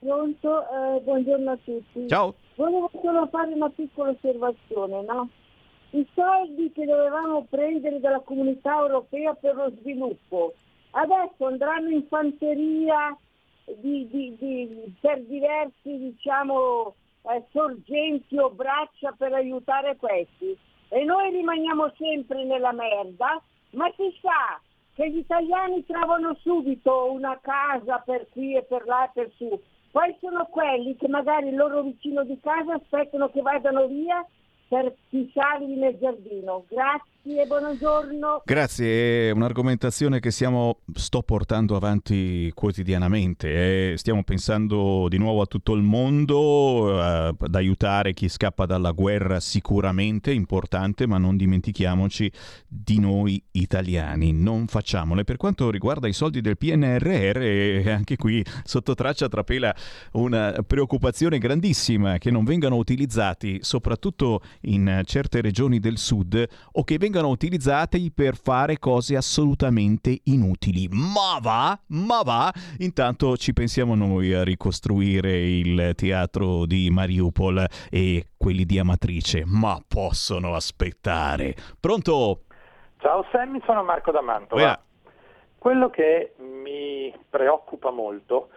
Pronto, eh, buongiorno a tutti. Ciao. Volevo solo fare una piccola osservazione, no? I soldi che dovevamo prendere dalla comunità europea per lo sviluppo, adesso andranno in fanteria di, di, di, per diversi diciamo, eh, sorgenti o braccia per aiutare questi. E noi rimaniamo sempre nella merda, ma chissà che gli italiani trovano subito una casa per qui e per là e per su. Poi sono quelli che magari il loro vicino di casa aspettano che vadano via per pisciarli nel giardino. Grazie e buongiorno. Grazie, è un'argomentazione che stiamo, sto portando avanti quotidianamente. Eh. Stiamo pensando di nuovo a tutto il mondo, eh, ad aiutare chi scappa dalla guerra sicuramente, importante, ma non dimentichiamoci di noi italiani. Non facciamole. Per quanto riguarda i soldi del PNRR, anche qui sotto traccia trapela una preoccupazione grandissima che non vengano utilizzati soprattutto in certe regioni del sud o che vengano utilizzati per fare cose assolutamente inutili. Ma va, ma va, intanto ci pensiamo noi a ricostruire il teatro di Mariupol e quelli di Amatrice, ma possono aspettare. Pronto? Ciao Sammy, sono Marco da Mantova. Yeah. Quello che mi preoccupa molto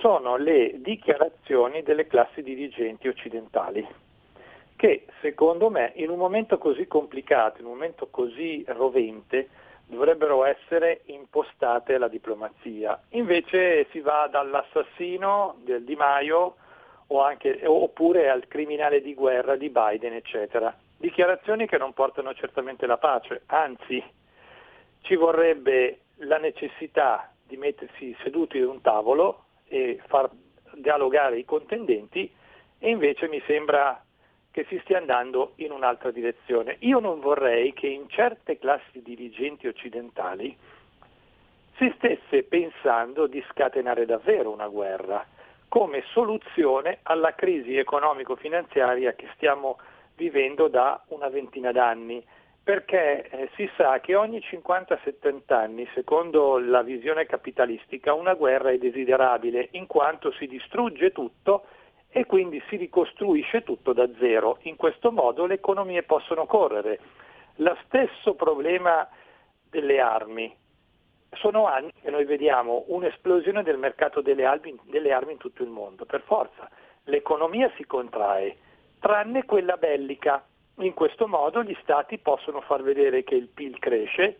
sono le dichiarazioni delle classi dirigenti occidentali che secondo me in un momento così complicato, in un momento così rovente, dovrebbero essere impostate alla diplomazia. Invece si va dall'assassino del Di Maio anche, oppure al criminale di guerra di Biden, eccetera. Dichiarazioni che non portano certamente la pace, anzi ci vorrebbe la necessità di mettersi seduti ad un tavolo e far dialogare i contendenti e invece mi sembra che si stia andando in un'altra direzione. Io non vorrei che in certe classi dirigenti occidentali si stesse pensando di scatenare davvero una guerra come soluzione alla crisi economico-finanziaria che stiamo vivendo da una ventina d'anni, perché eh, si sa che ogni 50-70 anni, secondo la visione capitalistica, una guerra è desiderabile in quanto si distrugge tutto e quindi si ricostruisce tutto da zero. In questo modo le economie possono correre. Lo stesso problema delle armi. Sono anni che noi vediamo un'esplosione del mercato delle, armi, delle armi in tutto il mondo. Per forza, l'economia si contrae, tranne quella bellica. In questo modo gli stati possono far vedere che il PIL cresce,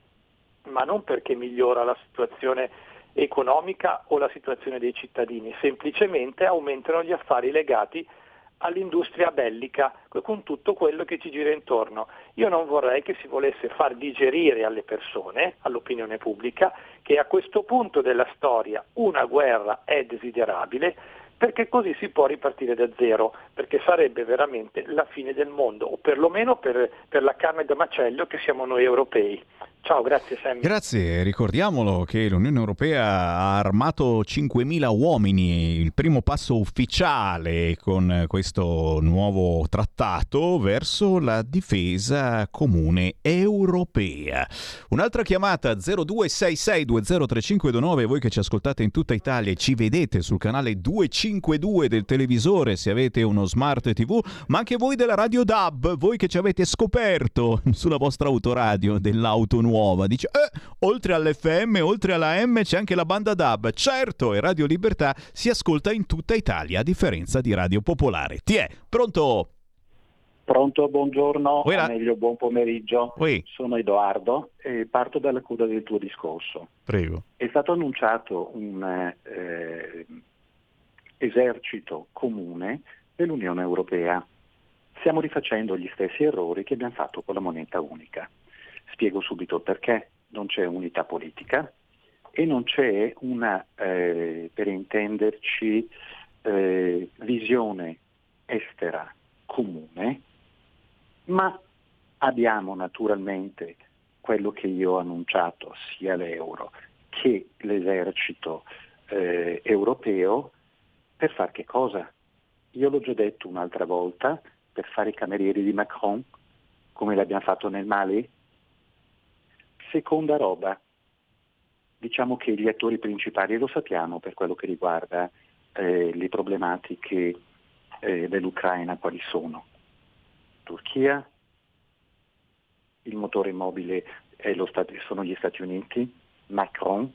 ma non perché migliora la situazione economica o la situazione dei cittadini, semplicemente aumentano gli affari legati all'industria bellica con tutto quello che ci gira intorno. Io non vorrei che si volesse far digerire alle persone, all'opinione pubblica, che a questo punto della storia una guerra è desiderabile perché così si può ripartire da zero, perché sarebbe veramente la fine del mondo, o perlomeno per, per la carne da macello che siamo noi europei. Ciao, grazie Sammy. Grazie, ricordiamolo che l'Unione Europea ha armato 5.000 uomini, il primo passo ufficiale con questo nuovo trattato verso la difesa comune europea. Un'altra chiamata 0266203529, voi che ci ascoltate in tutta Italia e ci vedete sul canale 252 del televisore se avete uno smart TV, ma anche voi della radio DAB, voi che ci avete scoperto sulla vostra autoradio dell'auto nuova. Dice, eh, oltre all'FM, oltre alla M c'è anche la banda DAB. Certo, e Radio Libertà si ascolta in tutta Italia, a differenza di Radio Popolare. Ti è, pronto? Pronto, buongiorno, o meglio buon pomeriggio. Uè. Sono Edoardo e parto dalla coda del tuo discorso. Prego. È stato annunciato un eh, esercito comune dell'Unione Europea. Stiamo rifacendo gli stessi errori che abbiamo fatto con la moneta unica. Spiego subito perché non c'è unità politica e non c'è una, eh, per intenderci, eh, visione estera comune, ma abbiamo naturalmente quello che io ho annunciato, sia l'euro che l'esercito eh, europeo, per fare che cosa? Io l'ho già detto un'altra volta, per fare i camerieri di Macron, come l'abbiamo fatto nel Mali, Seconda roba, diciamo che gli attori principali lo sappiamo per quello che riguarda eh, le problematiche eh, dell'Ucraina quali sono. Turchia, il motore immobile Stati, sono gli Stati Uniti, Macron,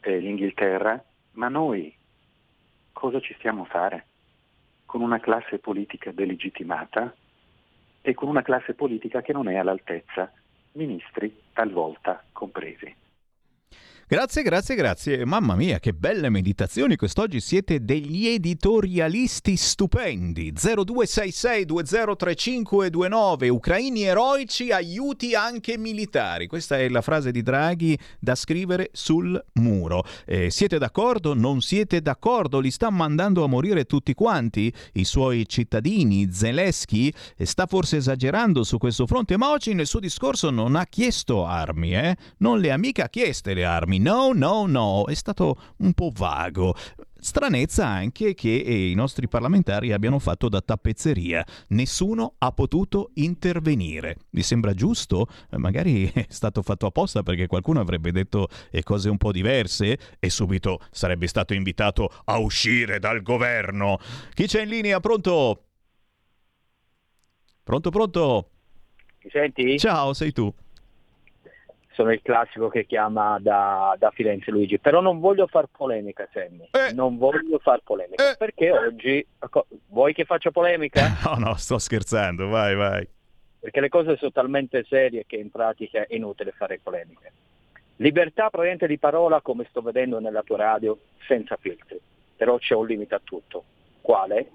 eh, l'Inghilterra, ma noi cosa ci stiamo a fare? Con una classe politica delegittimata e con una classe politica che non è all'altezza ministri talvolta compresi. Grazie, grazie, grazie. Mamma mia, che belle meditazioni. Quest'oggi siete degli editorialisti stupendi. 0266203529. Ucraini eroici, aiuti anche militari. Questa è la frase di Draghi da scrivere sul muro. Eh, siete d'accordo? Non siete d'accordo? Li sta mandando a morire tutti quanti? I suoi cittadini? Zelensky? Sta forse esagerando su questo fronte, ma oggi nel suo discorso non ha chiesto armi, eh? Non le ha mica chieste le armi no, no, no, è stato un po' vago. Stranezza anche che i nostri parlamentari abbiano fatto da tappezzeria. Nessuno ha potuto intervenire. Vi sembra giusto? Magari è stato fatto apposta perché qualcuno avrebbe detto cose un po' diverse e subito sarebbe stato invitato a uscire dal governo. Chi c'è in linea? Pronto? Pronto, pronto? Mi senti? Ciao, sei tu sono il classico che chiama da, da Firenze Luigi, però non voglio far polemica Sammy, eh. non voglio far polemica, eh. perché oggi, vuoi che faccia polemica? No, no, sto scherzando, vai, vai. Perché le cose sono talmente serie che in pratica è inutile fare polemiche. Libertà praticamente di parola, come sto vedendo nella tua radio, senza filtri, però c'è un limite a tutto. Quale?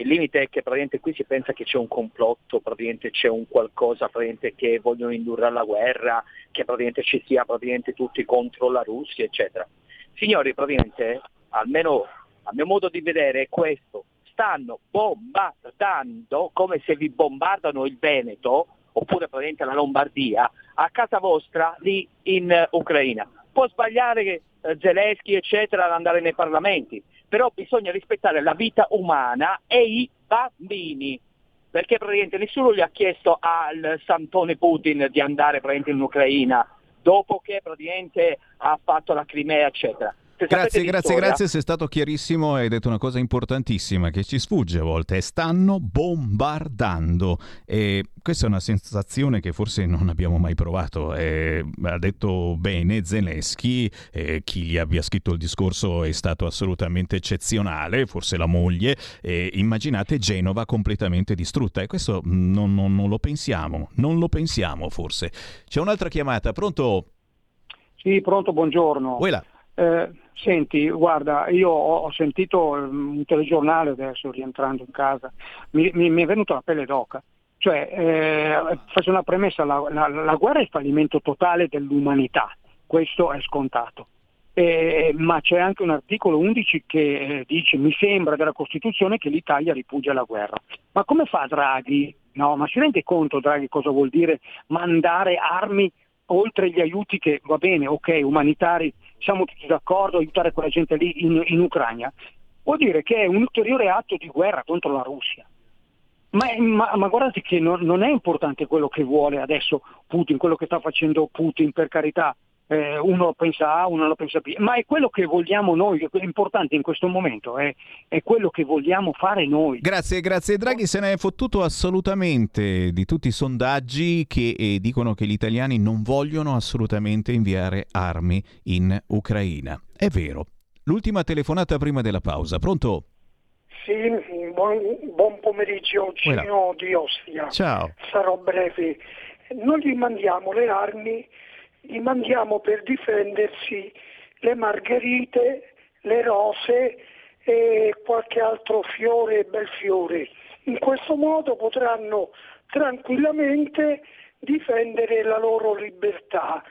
Il limite è che praticamente qui si pensa che c'è un complotto, praticamente c'è un qualcosa praticamente che vogliono indurre alla guerra, che praticamente ci sia praticamente tutti contro la Russia, eccetera. Signori, praticamente, almeno a mio modo di vedere è questo, stanno bombardando come se vi bombardano il Veneto, oppure praticamente la Lombardia, a casa vostra lì in uh, Ucraina. Può sbagliare uh, Zelensky, eccetera, ad andare nei parlamenti, però bisogna rispettare la vita umana e i bambini, perché praticamente nessuno gli ha chiesto al santone Putin di andare in Ucraina dopo che praticamente ha fatto la Crimea, eccetera. Grazie, grazie, grazie, sei stato chiarissimo e hai detto una cosa importantissima che ci sfugge a volte, stanno bombardando e questa è una sensazione che forse non abbiamo mai provato. Eh, ha detto bene Zelensky, eh, chi gli abbia scritto il discorso è stato assolutamente eccezionale, forse la moglie. Eh, immaginate Genova completamente distrutta e questo non, non, non, lo pensiamo, non lo pensiamo forse. C'è un'altra chiamata, pronto? Sì, pronto, buongiorno. Voilà. Eh, senti, guarda, io ho, sentito mm, un telegiornale adesso rientrando in casa, mi, mi, mi è venuta la pelle d'oca. Cioè, eh, faccio una premessa, la, la, la, guerra è il fallimento totale dell'umanità, questo è scontato. Eh, ma c'è anche un articolo 11 che eh, dice, mi sembra della Costituzione, che l'Italia ripudia la guerra. Ma come fa Draghi? No, ma si rende conto Draghi cosa vuol dire mandare armi oltre gli aiuti che, va bene, ok, umanitari, siamo tutti d'accordo, aiutare quella gente lì in, in Ucraina, vuol dire che è un ulteriore atto di guerra contro la Russia. Ma, ma, ma, guardate che non, non, è importante quello che vuole adesso Putin, quello che sta facendo Putin, per carità, eh, uno pensa A, uno lo pensa B, ma è quello che vogliamo noi, che è importante in questo momento, è, è, quello che vogliamo fare noi. Grazie, grazie Draghi, se ne è fottuto assolutamente di tutti i sondaggi che eh, dicono che gli italiani non vogliono assolutamente inviare armi in Ucraina. È vero. L'ultima telefonata prima della pausa, pronto? Sì, buon, buon pomeriggio, Gino di Ostia. Ciao. Sarò breve. Noi gli mandiamo le armi gli mandiamo per difendersi le margherite, le rose e qualche altro fiore e bel fiore. In questo modo potranno tranquillamente difendere la loro libertà,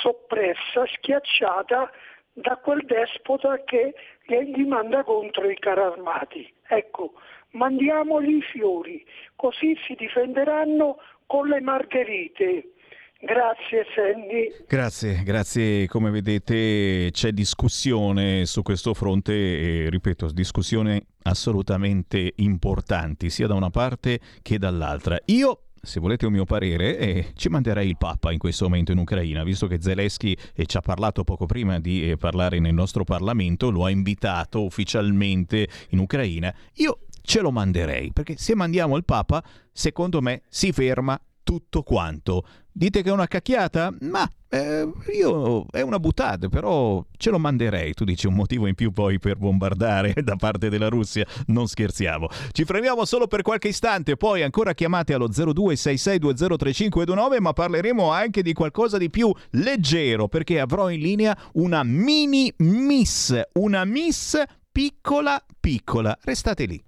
soppressa, schiacciata da quel despota che gli manda contro i carri armati. Ecco, mandiamogli i fiori, così si difenderanno con le margherite. Grazie Sandy. Grazie, grazie. Come vedete c'è discussione su questo fronte e ripeto, discussioni assolutamente importanti sia da una parte che dall'altra. Io se volete un mio parere, eh, ci manderei il Papa in questo momento in Ucraina, visto che Zelensky eh, ci ha parlato poco prima di eh, parlare nel nostro Parlamento, lo ha invitato ufficialmente in Ucraina. Io ce lo manderei, perché se mandiamo il Papa, secondo me si ferma tutto quanto. Dite che è una cacchiata? Ma eh, io è una buttata, però ce lo manderei. Tu dici un motivo in più poi per bombardare da parte della Russia. Non scherziamo. Ci freniamo solo per qualche istante, poi ancora chiamate allo 0266203529, ma parleremo anche di qualcosa di più leggero perché avrò in linea una mini miss, una miss piccola piccola. Restate lì.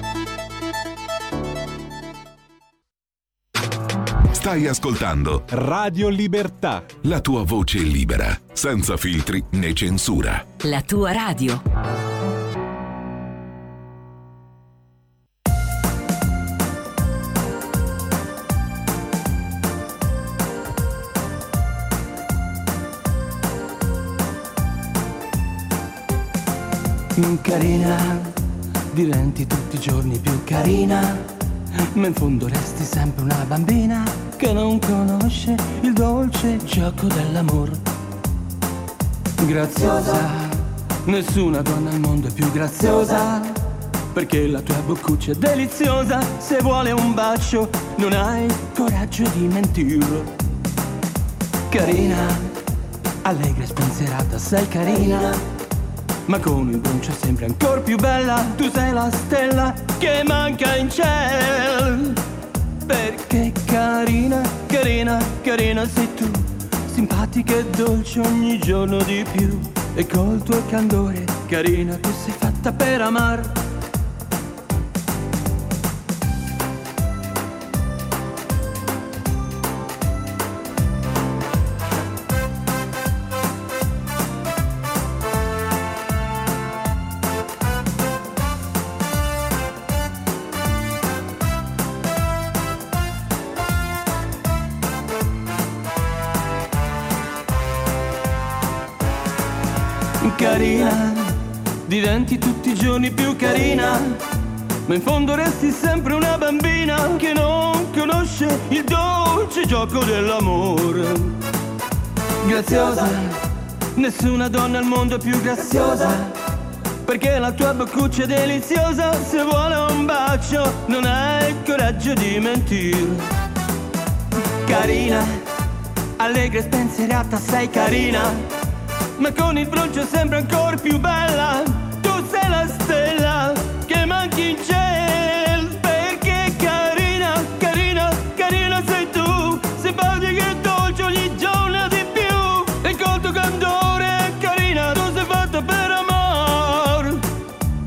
Stai ascoltando Radio Libertà. La tua voce libera, senza filtri né censura. La tua radio. Carina, diventi tutti i giorni più carina ma in fondo resti sempre una bambina che non conosce il dolce gioco dell'amor. Graziosa, nessuna donna al mondo è più graziosa, perché la tua boccuccia è deliziosa, se vuole un bacio non hai coraggio di mentirlo. carina, allegra e spensierata, sei carina. Ma con il broncio sempre ancora più bella, tu sei la stella che manca in cielo. Perché carina, carina, carina sei tu, simpatica e dolce ogni giorno di più. E col tuo candore, carina, tu sei fatta per amare diventi tutti i giorni più carina, ma in fondo resti sempre una bambina che non conosce il dolce gioco dell'amore. Graziosa, nessuna donna al mondo è più graziosa, perché la tua boccuccia è deliziosa, se vuole un bacio non hai il coraggio di mentire. Carina, allegra e spensierata, sei carina ma con il broncio sembra ancora più bella. Sei la stella che manchi in cielo, perché carina, carina, carina sei tu, simpatica e dolce ogni giorno di più. E con tuo candore, carina, tu sei fatta per amor,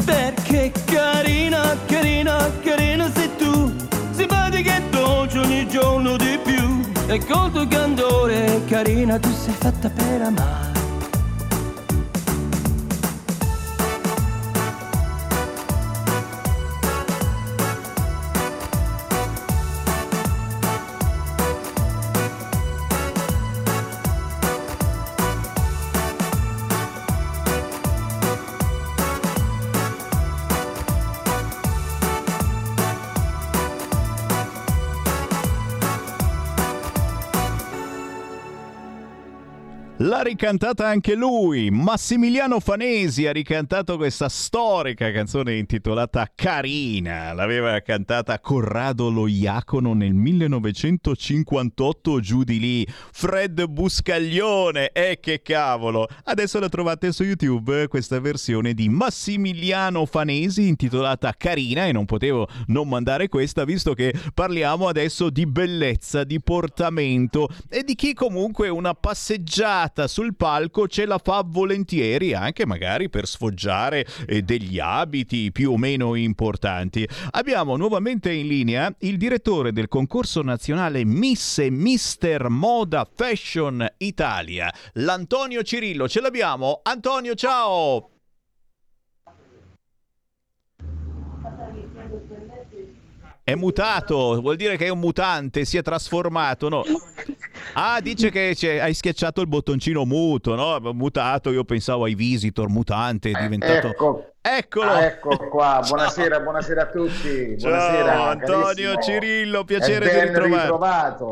perché carina, carina, carina sei tu, simpatica e dolce ogni giorno di più. E con tuo candore, carina, tu sei fatta per amare. Ricantata anche lui, Massimiliano Fanesi ha ricantato questa storica canzone intitolata Carina, l'aveva cantata Corrado Lo Iacono nel 1958 giù di lì, Fred Buscaglione, e eh, che cavolo, adesso la trovate su YouTube questa versione di Massimiliano Fanesi intitolata Carina e non potevo non mandare questa visto che parliamo adesso di bellezza, di portamento e di chi comunque una passeggiata sul palco ce la fa volentieri, anche magari per sfoggiare eh, degli abiti più o meno importanti. Abbiamo nuovamente in linea il direttore del concorso nazionale Miss e Mister Moda Fashion Italia, l'Antonio Cirillo. Ce l'abbiamo? Antonio, ciao! È mutato, vuol dire che è un mutante, si è trasformato, no? Ah, dice che hai schiacciato il bottoncino muto, no? Mutato, io pensavo ai visitor, mutante, è diventato... Ecco. Eccolo! Ah, ecco qua, buonasera, buonasera a tutti. Buonasera, Ciao Antonio carissimo. Cirillo, piacere di ritrovarti.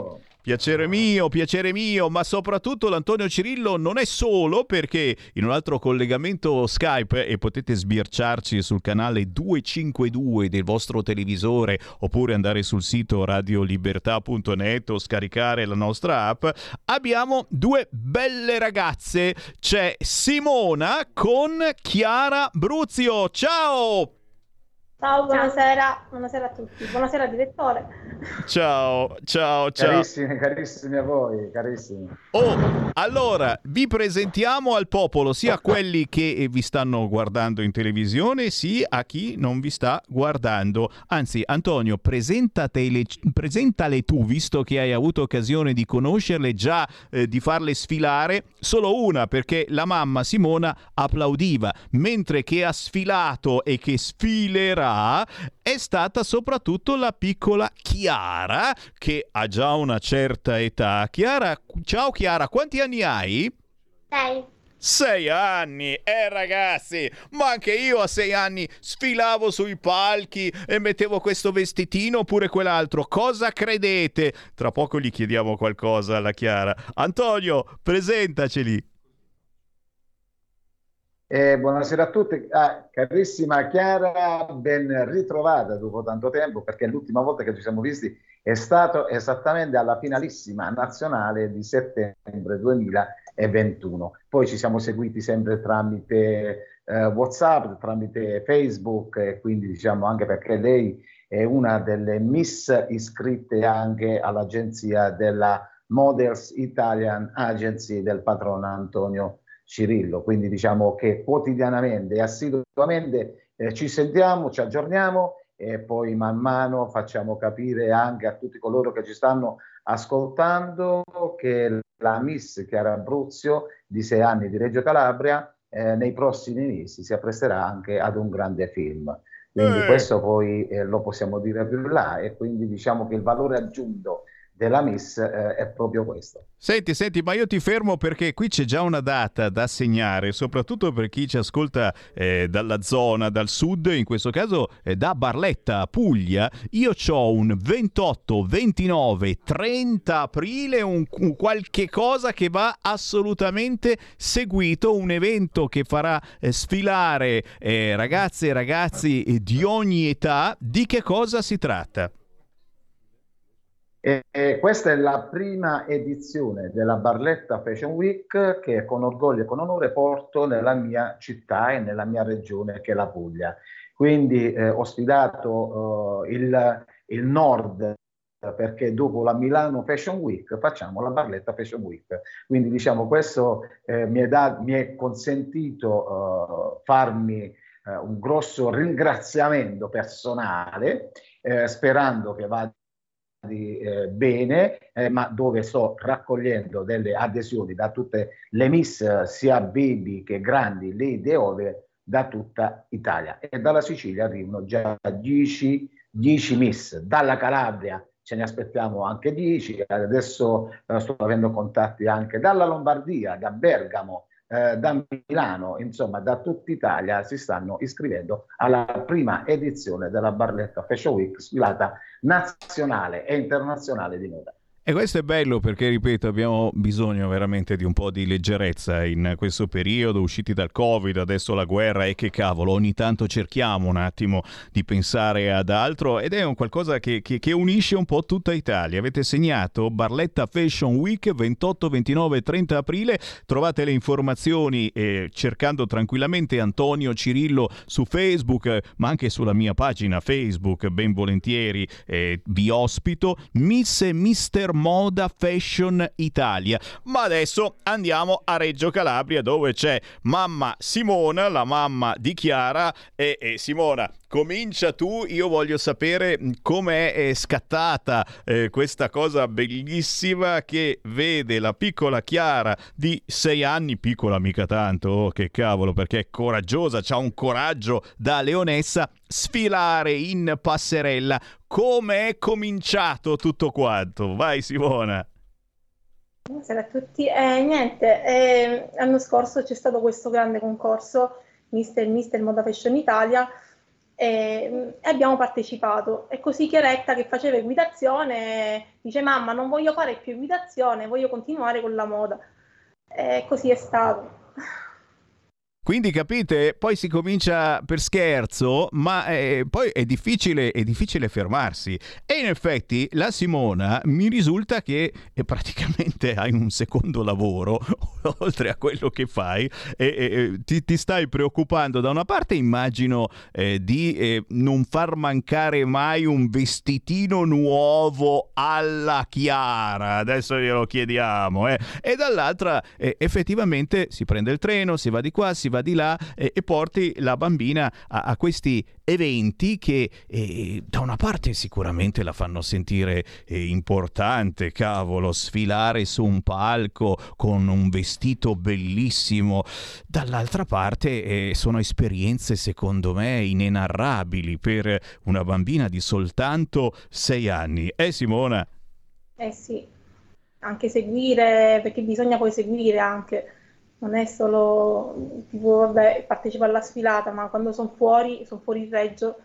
Piacere mio, piacere mio, ma soprattutto l'Antonio Cirillo non è solo perché in un altro collegamento Skype e potete sbirciarci sul canale 252 del vostro televisore oppure andare sul sito radiolibertà.net o scaricare la nostra app, abbiamo due belle ragazze. C'è Simona con Chiara Bruzio. Ciao! Ciao, buonasera, buonasera a tutti, buonasera direttore. Ciao, ciao, ciao. Carissimi, carissimi a voi, carissimi. Oh, allora vi presentiamo al popolo, sia a quelli che vi stanno guardando in televisione, sia a chi non vi sta guardando. Anzi, Antonio, presentatele, presentale tu, visto che hai avuto occasione di conoscerle, già eh, di farle sfilare. Solo una, perché la mamma Simona applaudiva, mentre che ha sfilato e che sfilerà è stata soprattutto la piccola Chiara, che ha già una certa età. Chiara, ciao Chiara, quanti anni hai? Sei. Sei anni, eh ragazzi, ma anche io a sei anni sfilavo sui palchi e mettevo questo vestitino oppure quell'altro. Cosa credete? Tra poco gli chiediamo qualcosa alla Chiara. Antonio, presentaceli. Eh, buonasera a tutti, ah, carissima Chiara, ben ritrovata dopo tanto tempo perché l'ultima volta che ci siamo visti è stato esattamente alla finalissima nazionale di settembre 2021. Poi ci siamo seguiti sempre tramite eh, WhatsApp, tramite Facebook e quindi diciamo anche perché lei è una delle miss iscritte anche all'agenzia della Models Italian Agency del patrono Antonio Cirillo, quindi diciamo che quotidianamente e assiduamente eh, ci sentiamo, ci aggiorniamo e poi man mano facciamo capire anche a tutti coloro che ci stanno ascoltando che la Miss Chiara Abruzio di sei anni di Reggio Calabria eh, nei prossimi mesi si appresterà anche ad un grande film. Quindi eh. questo poi eh, lo possiamo dire più in là e quindi diciamo che il valore aggiunto della Miss eh, è proprio questo. Senti, senti, ma io ti fermo perché qui c'è già una data da segnare, soprattutto per chi ci ascolta eh, dalla zona, dal sud, in questo caso eh, da Barletta, Puglia. Io ho un 28, 29, 30 aprile, un, un, qualche cosa che va assolutamente seguito, un evento che farà eh, sfilare eh, ragazze e ragazzi di ogni età. Di che cosa si tratta? E, e questa è la prima edizione della Barletta Fashion Week che con orgoglio e con onore porto nella mia città e nella mia regione che è la Puglia. Quindi eh, ho sfidato eh, il, il nord perché dopo la Milano Fashion Week facciamo la Barletta Fashion Week. Quindi diciamo questo eh, mi, è da, mi, è consentito uh, farmi uh, un grosso ringraziamento personale eh, sperando che vada eh, bene, eh, ma dove sto raccogliendo delle adesioni da tutte le miss, sia baby che grandi, lì e ove, da tutta Italia. E dalla Sicilia arrivano già 10, 10 miss, dalla Calabria ce ne aspettiamo anche 10, adesso eh, sto avendo contatti anche dalla Lombardia, da Bergamo, eh, da Milano, insomma da tutta Italia si stanno iscrivendo alla prima edizione della Barletta Fashion Week, sfilata nazionale e internazionale di moda. E questo è bello perché, ripeto, abbiamo bisogno veramente di un po' di leggerezza in questo periodo, usciti dal Covid, adesso la guerra e che cavolo, ogni tanto cerchiamo un attimo di pensare ad altro ed è un qualcosa che, che, che unisce un po' tutta Italia. Avete segnato Barletta Fashion Week 28, 29 e 30 aprile, trovate le informazioni eh, cercando tranquillamente Antonio Cirillo su Facebook, ma anche sulla mia pagina Facebook, ben volentieri eh, vi ospito, Miss e Mister Moda Fashion Italia. Ma adesso andiamo a Reggio Calabria dove c'è mamma Simona, la mamma di Chiara e, e Simona comincia tu, io voglio sapere come è scattata eh, questa cosa bellissima che vede la piccola Chiara di sei anni, piccola mica tanto, oh, che cavolo, perché è coraggiosa, ha un coraggio da leonessa, sfilare in passerella. Come è cominciato tutto quanto? Vai Simona. Buonasera a tutti. Eh, niente, eh, l'anno scorso c'è stato questo grande concorso Mister Mister Moda Fashion Italia e, e abbiamo partecipato. E così Chiaretta che faceva equitazione dice mamma non voglio fare più equitazione, voglio continuare con la moda. E così è stato. Quindi capite, poi si comincia per scherzo, ma eh, poi è difficile, è difficile, fermarsi. E in effetti la Simona mi risulta che eh, praticamente hai un secondo lavoro, oltre a quello che fai, e, e ti, ti, stai preoccupando. Da una parte immagino eh, di eh, non far mancare mai un vestitino nuovo alla Chiara, adesso glielo chiediamo, eh. e dall'altra effettivamente si prende il treno, si va di qua, si va di là eh, e porti la bambina a, a questi eventi che eh, da una parte sicuramente la fanno sentire eh, importante, cavolo, sfilare su un palco con un vestito bellissimo, dall'altra parte eh, sono esperienze secondo me inenarrabili per una bambina di soltanto sei anni. Eh Simona? Eh sì, anche seguire, perché bisogna poi seguire anche non è solo tipo, vabbè, partecipo alla sfilata, ma quando sono fuori, sono fuori il Reggio,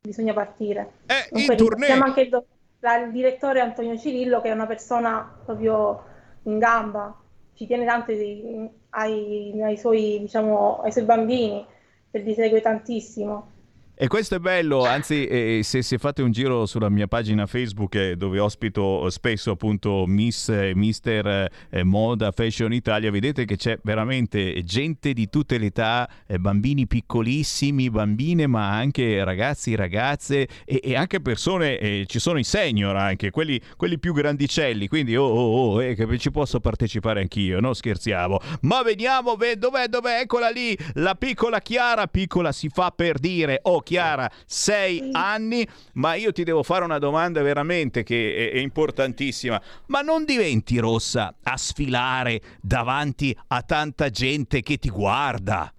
bisogna partire. Eh, Dunque, tournée. anche il, il, direttore Antonio Cirillo, che è una persona proprio in gamba, ci tiene tanto ai, ai, ai, suoi, diciamo, ai suoi bambini, li segue tantissimo. E questo è bello, anzi eh, se, se, fate un giro sulla mia pagina Facebook eh, dove ospito spesso appunto Miss, eh, Mister eh, Moda Fashion Italia, vedete che c'è veramente gente di tutte le età, eh, bambini piccolissimi, bambine ma anche ragazzi, ragazze e, e anche persone, eh, ci sono i senior anche, quelli, quelli più grandicelli, quindi oh oh oh, che ci posso partecipare anch'io, no scherziamo. Ma vediamo, dov'è, dov'è, eccola lì, la piccola Chiara, piccola si fa per dire, oh Chiara, sei anni, ma io ti devo fare una domanda veramente che è, è importantissima. Ma non diventi rossa a sfilare davanti a tanta gente che ti guarda?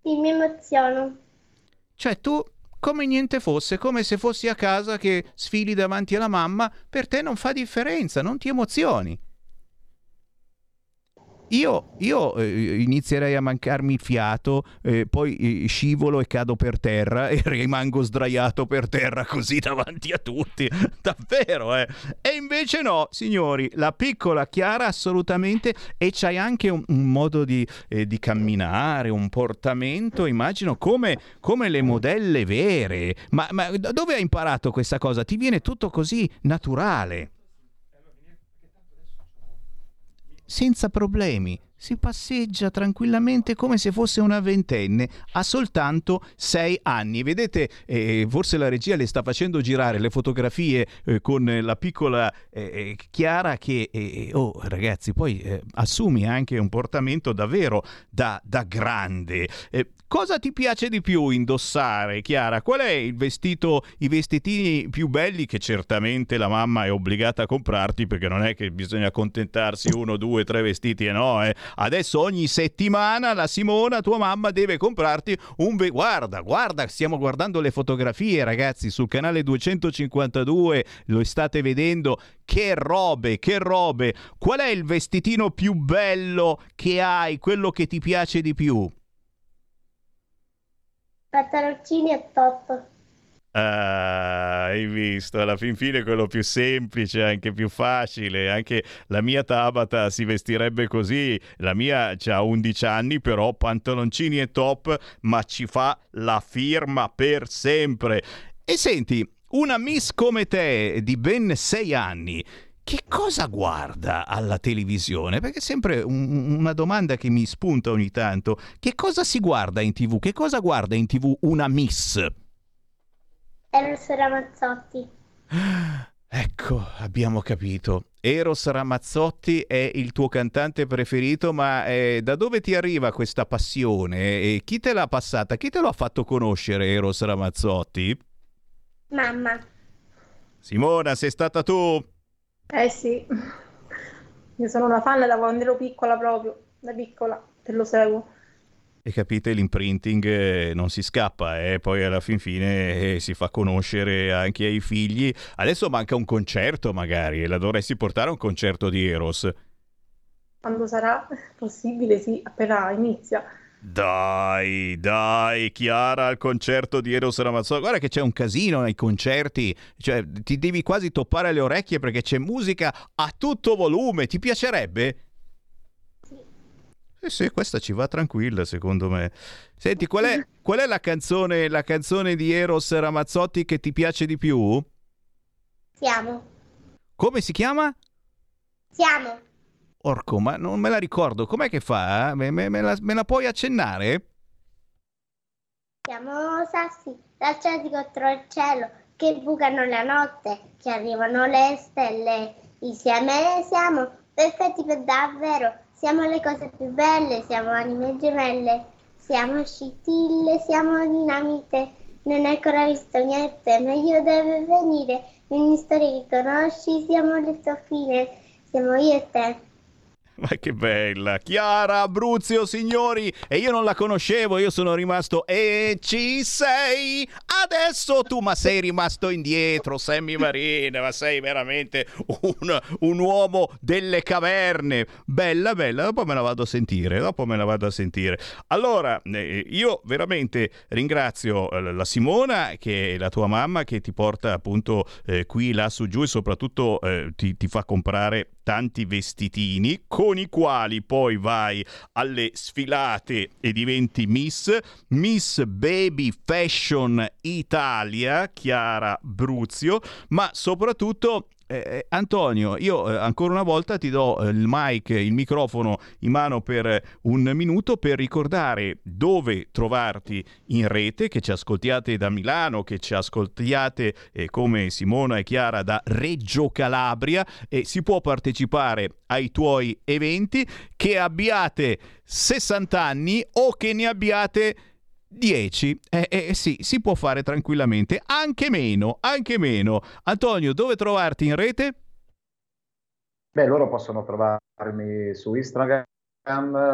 Sì, mi emoziono. Cioè tu come niente fosse, come se fossi a casa che sfili davanti alla mamma, per te non fa differenza, non ti emozioni. Io, io eh, inizierei a mancarmi il fiato, eh, poi eh, scivolo e cado per terra e rimango sdraiato per terra così davanti a tutti. Davvero, eh? E invece no, signori, la piccola Chiara assolutamente e c'hai anche un, un modo di, eh, di, camminare, un portamento, immagino, come, come le modelle vere. Ma, ma dove hai imparato questa cosa? Ti viene tutto così naturale senza problemi. Si passeggia tranquillamente come se fosse una ventenne, ha soltanto sei anni. Vedete, eh, forse la regia le sta facendo girare le fotografie eh, con la piccola eh, eh Chiara che, eh, eh, oh ragazzi, poi assumi anche un portamento davvero da, da grande. Cosa ti piace di più indossare, Chiara? Qual è il vestito, i vestitini più belli che certamente la mamma è obbligata a comprarti perché non è che bisogna accontentarsi uno, due, tre vestiti e no, eh. Adesso ogni settimana la Simona, tua mamma, deve comprarti un... Ve- guarda, guarda, stiamo guardando le fotografie ragazzi sul canale 252, lo state vedendo, che robe, che robe. Qual è il vestitino più bello che hai, quello che ti piace di più? Pantaloncini e top. Ah, hai visto, alla fin fine quello più semplice, anche più facile. Anche la mia Tabata si vestirebbe così. La mia ha 11 anni, però pantaloncini e top, ma ci fa la firma per sempre. E senti, una miss come te di ben 6 anni che cosa guarda alla televisione? Perché è sempre un, una domanda che mi spunta ogni tanto. Che cosa si guarda in tv? Che cosa guarda in tv una miss? Eros Ramazzotti. Ecco, abbiamo capito. Eros Ramazzotti è il tuo cantante preferito, ma eh, da dove ti arriva questa passione? E chi te l'ha passata? Chi te lo ha fatto conoscere Eros Ramazzotti? Mamma. Simona, sei stata tu? Eh sì, io sono una fan da quando ero piccola proprio, da piccola, te lo seguo. E capite, l'imprinting eh, non si scappa e eh? poi alla fin fine eh, si fa conoscere anche ai figli. Adesso manca un concerto magari e la dovresti portare a un concerto di Eros. Quando sarà possibile, sì, appena inizia. Dai, dai, Chiara al concerto di Eros Ramazzotti. Guarda che c'è un casino nei concerti, cioè ti devi quasi toppare le orecchie perché c'è musica a tutto volume. Ti piacerebbe? Sì. Eh sì, questa ci va tranquilla, secondo me. Senti, qual è, qual è la, canzone, la canzone di Eros Ramazzotti che ti piace di più? Siamo. Come si chiama? Siamo. Orco, ma non me la ricordo. Com'è che fa? Me, me, me, la, me la, puoi accennare? Siamo sassi, lanciati contro il cielo, che bucano la notte, che arrivano le stelle. Insieme siamo perfetti per davvero. Siamo le cose più belle, siamo anime gemelle. Siamo scintille, siamo dinamite. Non hai ancora visto niente, meglio deve venire. Ogni storia che conosci, siamo le tue fine. Siamo io e te. Ma che bella! Chiara Abruzio, signori! E io non la conoscevo, io sono rimasto... E ci sei! Adesso tu, ma sei rimasto indietro, Sammy Marina, ma sei veramente un, un, uomo delle caverne! Bella, bella, dopo me la vado a sentire, dopo me la vado a sentire. Allora, eh, io veramente ringrazio eh, la Simona, che è la tua mamma, che ti porta appunto eh, qui, là, su, giù e soprattutto eh, ti, ti fa comprare tanti vestitini con i quali poi vai alle sfilate e diventi Miss, Miss Baby Fashion Italia, Chiara Bruzio, ma soprattutto eh, eh, Antonio, io eh, ancora una volta ti do eh, il mic, il microfono in mano per un minuto per ricordare dove trovarti in rete, che ci ascoltiate da Milano, che ci ascoltiate eh, come Simona e Chiara da Reggio Calabria e si può partecipare ai tuoi eventi, che abbiate 60 anni o che ne abbiate 10, eh, eh, sì, si può fare tranquillamente, anche meno, anche meno. Antonio, dove trovarti in rete? Beh, loro possono trovarmi su Instagram,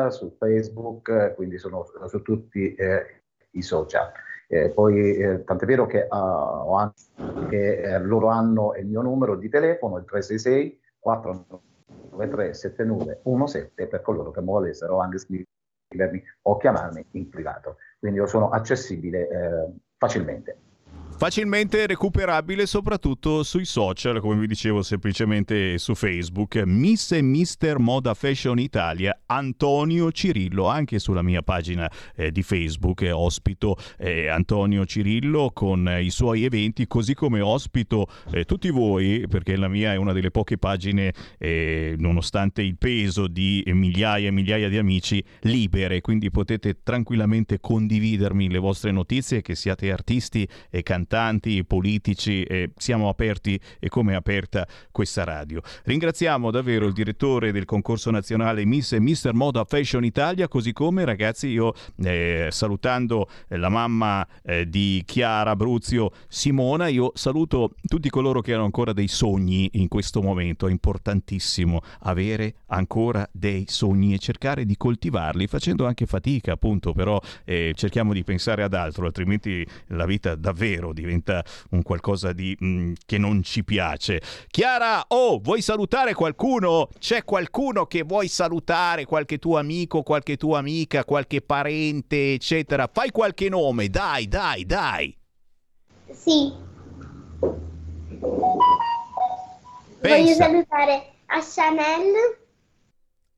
su Facebook, quindi sono su tutti eh, i social. Eh, poi, eh, tant'è vero che, uh, anche, eh, loro hanno il mio numero di telefono, il 366 493 7917 per coloro che volessero anche scrivermi o chiamarmi in privato. Quindi io sono accessibile eh, facilmente facilmente recuperabile soprattutto sui social, come vi dicevo semplicemente su Facebook, Miss e Mister Moda Fashion Italia, Antonio Cirillo, anche sulla mia pagina eh, di Facebook eh, ospito eh, Antonio Cirillo con i suoi eventi, così come ospito eh, tutti voi, perché la mia è una delle poche pagine, eh, nonostante il peso di migliaia e migliaia di amici, libere, quindi potete tranquillamente condividermi le vostre notizie, che siate artisti e cantanti cantanti, politici, eh, siamo aperti e come è aperta questa radio. Ringraziamo davvero il direttore del concorso nazionale Miss e Mister Moda Fashion Italia, così come ragazzi io eh, salutando eh, la mamma eh, di Chiara Bruzio, Simona, io saluto tutti coloro che hanno ancora dei sogni in questo momento, è importantissimo avere ancora dei sogni e cercare di coltivarli facendo anche fatica appunto, però eh, cerchiamo di pensare ad altro, altrimenti la vita davvero diventa un qualcosa di, mh, mm, che non ci piace. Chiara, oh, vuoi salutare qualcuno? C'è qualcuno che vuoi salutare? Qualche tuo amico, qualche tua amica, qualche parente, eccetera? Fai qualche nome, dai, dai, dai. Sì. Pensa. Voglio salutare a Chanel.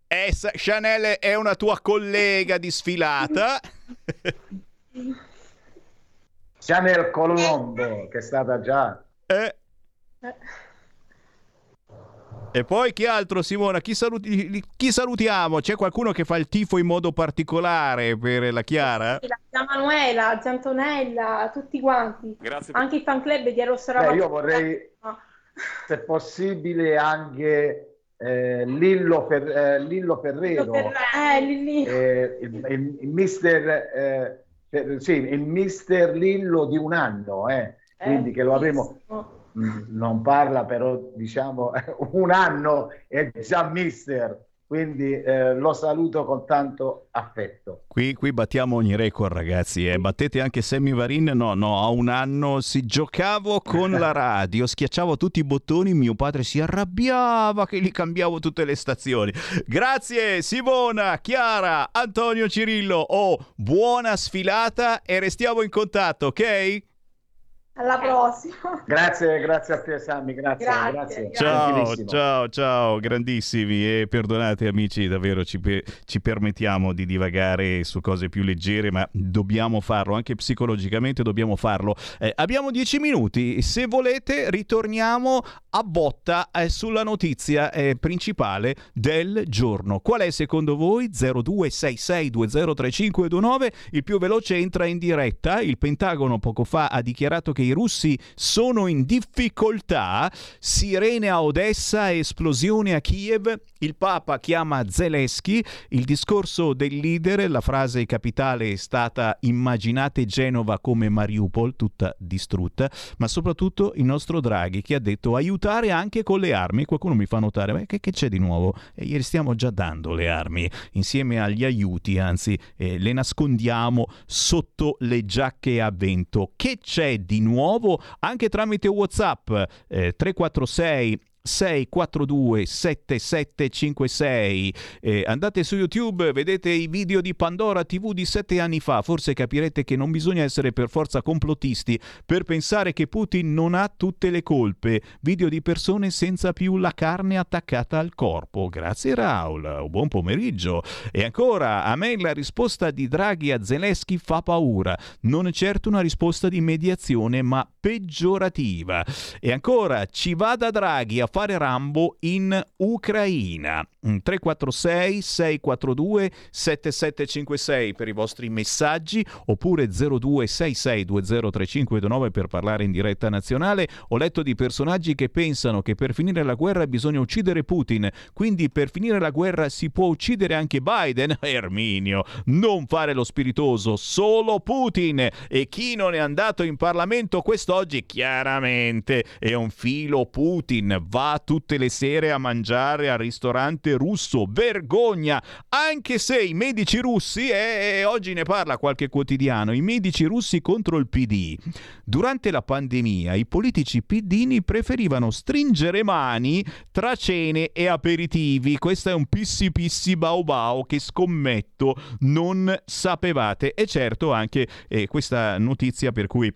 Eh, Chanel è una tua collega di sfilata. Chanel Colombo, che è stata già... Eh. E poi chi altro, Simona? Chi, saluti, chi, salutiamo? C'è qualcuno che fa il tifo in modo particolare per la Chiara? La Manuela, Giantonella, tutti quanti. Grazie. Anche il fan club di Eros Beh, Io vorrei, se possibile, anche eh, Lillo, per, eh, Lillo Ferrero, Lillo Ferrero. Eh, il, il, il, mister eh, sì, il mister Lillo di un anno, eh, quindi che lo avremo, mm, non parla però diciamo un anno è già mister, quindi eh, lo saluto con tanto affetto. Qui, qui battiamo ogni record ragazzi, eh. battete anche Sammy Varin, no no, a un anno si giocavo con la radio, schiacciavo tutti i bottoni, mio padre si arrabbiava che gli cambiavo tutte le stazioni. Grazie Simona, Chiara, Antonio Cirillo, oh, buona sfilata e restiamo in contatto, ok? Alla prossima. Grazie, grazie a te Sammy, grazie. grazie, grazie. Ciao, ciao, ciao, grandissimi e perdonate amici, davvero ci, pe- ci, permettiamo di divagare su cose più leggere, ma dobbiamo farlo, anche psicologicamente dobbiamo farlo. Eh, abbiamo dieci minuti, se volete ritorniamo a botta eh, sulla notizia eh, principale del giorno. Qual è secondo voi? 0266203529, il più veloce entra in diretta, il Pentagono poco fa ha dichiarato che i russi sono in difficoltà, sirene a Odessa, esplosione a Kiev, il Papa chiama Zelensky, il discorso del leader, la frase capitale è stata immaginate Genova come Mariupol, tutta distrutta, ma soprattutto il nostro Draghi che ha detto aiutare anche con le armi. Qualcuno mi fa notare, ma che, che c'è di nuovo? E ieri stiamo già dando le armi insieme agli aiuti, anzi eh, le nascondiamo sotto le giacche a vento. Che c'è di nuovo? Anche tramite WhatsApp eh, 346 642 7756. Eh, andate su YouTube, vedete i video di Pandora TV di sette anni fa, forse capirete che non bisogna essere per forza complottisti per pensare che Putin non ha tutte le colpe. Video di persone senza più la carne attaccata al corpo. Grazie Raul, buon pomeriggio. E ancora, a me la risposta di Draghi a Zelensky fa paura. Non è certo una risposta di mediazione, ma peggiorativa. E ancora, ci vada Draghi a fare Rambo in Ucraina. 346 642 7756 per i vostri messaggi oppure 0266203529 per parlare in diretta nazionale. Ho letto di personaggi che pensano che per finire la guerra bisogna uccidere Putin, quindi per finire la guerra si può uccidere anche Biden. Erminio, non fare lo spiritoso, solo Putin. E chi non è andato in Parlamento quest'oggi chiaramente è un filo Putin, va tutte le sere a mangiare al ristorante russo, vergogna, anche se i medici russi, e oggi ne parla qualche quotidiano, i medici russi contro il PD. Durante la pandemia i politici pidini preferivano stringere mani tra cene e aperitivi. Questo è un pissi pissi bau bau che scommetto non sapevate. E certo anche eh, questa notizia per cui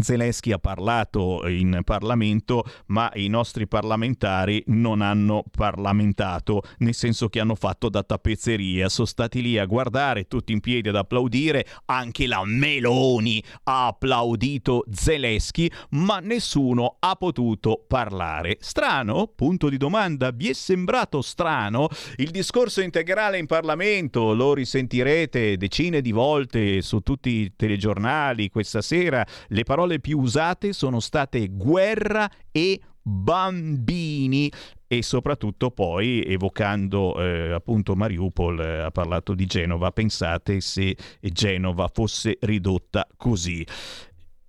Zelensky ha parlato in Parlamento, ma i nostri parlamentari non hanno parlamentato, nel senso che hanno fatto da tappezzeria, sono stati lì a guardare tutti in piedi ad applaudire, anche la Meloni ha applaudito Zelensky, ma nessuno ha potuto parlare. Strano? Punto di domanda. Vi è sembrato strano? Il discorso integrale in Parlamento lo risentirete decine di volte su tutti i telegiornali questa sera, le parole parole più usate sono state guerra e bambini. E soprattutto poi evocando eh, appunto Mariupol eh, ha parlato di Genova. Pensate se Genova fosse ridotta così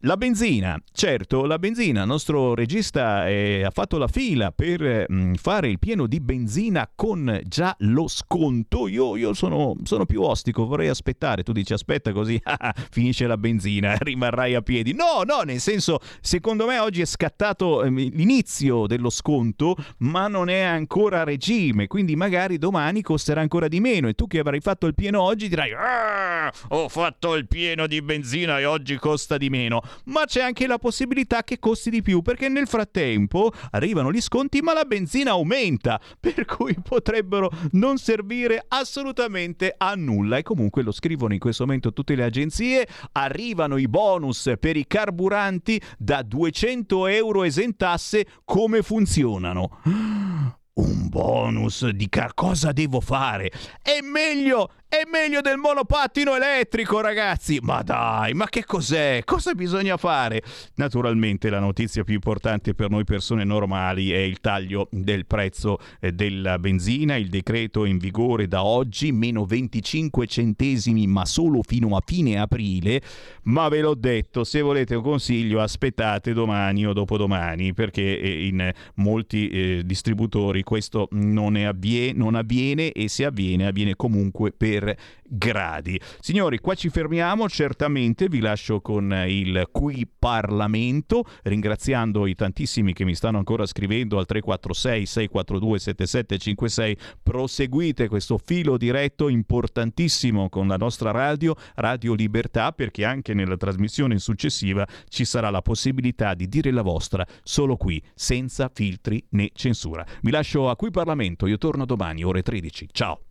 la benzina, certo, la benzina, il nostro regista eh, ha fatto la fila per mm, fare il pieno di benzina con già lo sconto. Io, io sono, sono, più ostico, vorrei aspettare. Tu dici aspetta così finisce la benzina, rimarrai a piedi. No, no, nel senso, secondo me oggi è scattato eh, l'inizio dello sconto, ma non è ancora regime, quindi magari domani costerà ancora di meno e tu che avrai fatto il pieno oggi dirai ah, ho fatto il pieno di benzina e oggi costa di meno ma c'è anche la possibilità che costi di più perché nel frattempo arrivano gli sconti ma la benzina aumenta, per cui potrebbero non servire assolutamente a nulla e comunque lo scrivono in questo momento tutte le agenzie, arrivano i bonus per i carburanti da 200 euro esentasse, come funzionano? Un bonus di car- cosa devo fare? È meglio è meglio del monopattino elettrico, ragazzi! Ma dai, ma che cos'è? Cosa bisogna fare? Naturalmente la notizia più importante per noi persone normali è il taglio del prezzo eh, della benzina, il decreto in vigore da oggi, meno 25 centesimi, ma solo fino a fine aprile. Ma ve l'ho detto, se volete un consiglio aspettate domani o dopodomani, perché eh, in molti eh, distributori questo non, avviene, non avviene e se avviene avviene comunque per per gradi. Signori, qua ci fermiamo, certamente vi lascio con il Qui Parlamento, ringraziando i tantissimi che mi stanno ancora scrivendo al 346 642 7756. Proseguite questo filo diretto importantissimo con la nostra radio, Radio Libertà, perché anche nella trasmissione successiva ci sarà la possibilità di dire la vostra solo qui, senza filtri né censura. Vi lascio a Qui Parlamento, io torno domani ore 13. Ciao.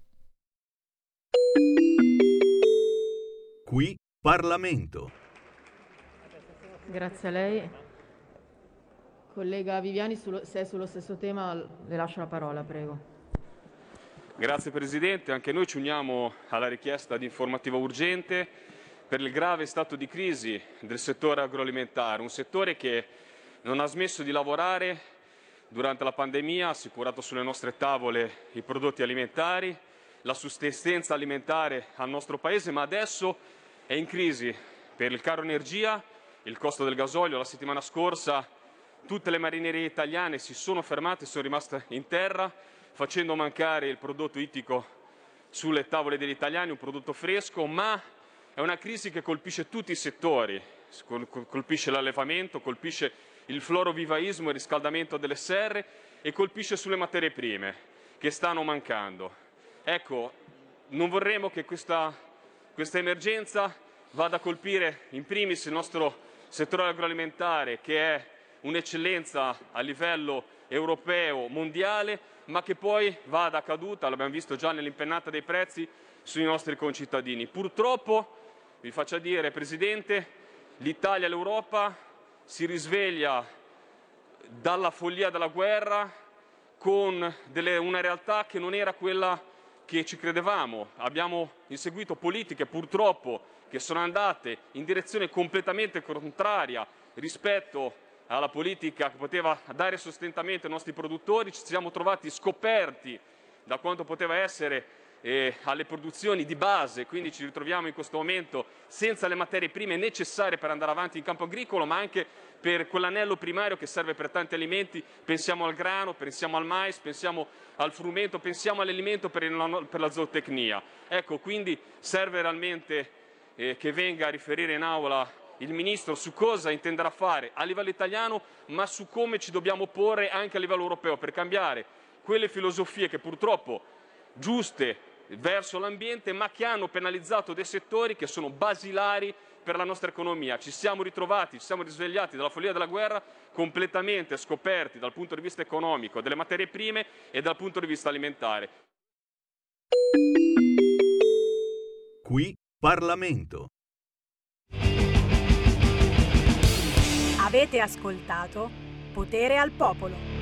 Qui Parlamento. Grazie a lei. Collega Viviani, se è sullo stesso tema le lascio la parola, prego. Grazie Presidente, anche noi ci uniamo alla richiesta di informativa urgente per il grave stato di crisi del settore agroalimentare, un settore che non ha smesso di lavorare durante la pandemia, ha assicurato sulle nostre tavole i prodotti alimentari, la sussistenza alimentare al nostro Paese, ma adesso è in crisi per il caro energia, il costo del gasolio. La settimana scorsa tutte le marinerie italiane si sono fermate, sono rimaste in terra, facendo mancare il prodotto ittico sulle tavole degli italiani, un prodotto fresco, ma è una crisi che colpisce tutti i settori, colpisce l'allevamento, colpisce il florovivaismo, il riscaldamento delle serre e colpisce sulle materie prime che stanno mancando. Ecco, non vorremmo che questa, questa emergenza vada a colpire in primis il nostro settore agroalimentare che è un'eccellenza a livello europeo, mondiale, ma che poi vada a caduta, l'abbiamo visto già nell'impennata dei prezzi, sui nostri concittadini. Purtroppo, vi faccia dire, Presidente, l'Italia e l'Europa si risveglia dalla follia della guerra con delle, una realtà che non era quella che ci credevamo. Abbiamo inseguito politiche purtroppo che sono andate in direzione completamente contraria rispetto alla politica che poteva dare sostentamento ai nostri produttori, ci siamo trovati scoperti da quanto poteva essere eh, alle produzioni di base, quindi ci ritroviamo in questo momento senza le materie prime necessarie per andare avanti in campo agricolo, ma anche per quell'anello primario che serve per tanti alimenti, pensiamo al grano, pensiamo al mais, pensiamo al frumento, pensiamo all'alimento per, il, per la zootecnia. Ecco, quindi serve realmente eh, che venga a riferire in aula il Ministro su cosa intenderà fare a livello italiano, ma su come ci dobbiamo porre anche a livello europeo per cambiare quelle filosofie che purtroppo giuste verso l'ambiente, ma che hanno penalizzato dei settori che sono basilari per la nostra economia. Ci siamo ritrovati, ci siamo risvegliati dalla follia della guerra completamente scoperti dal punto di vista economico, delle materie prime e dal punto di vista alimentare. Qui Parlamento. Avete ascoltato Potere al Popolo.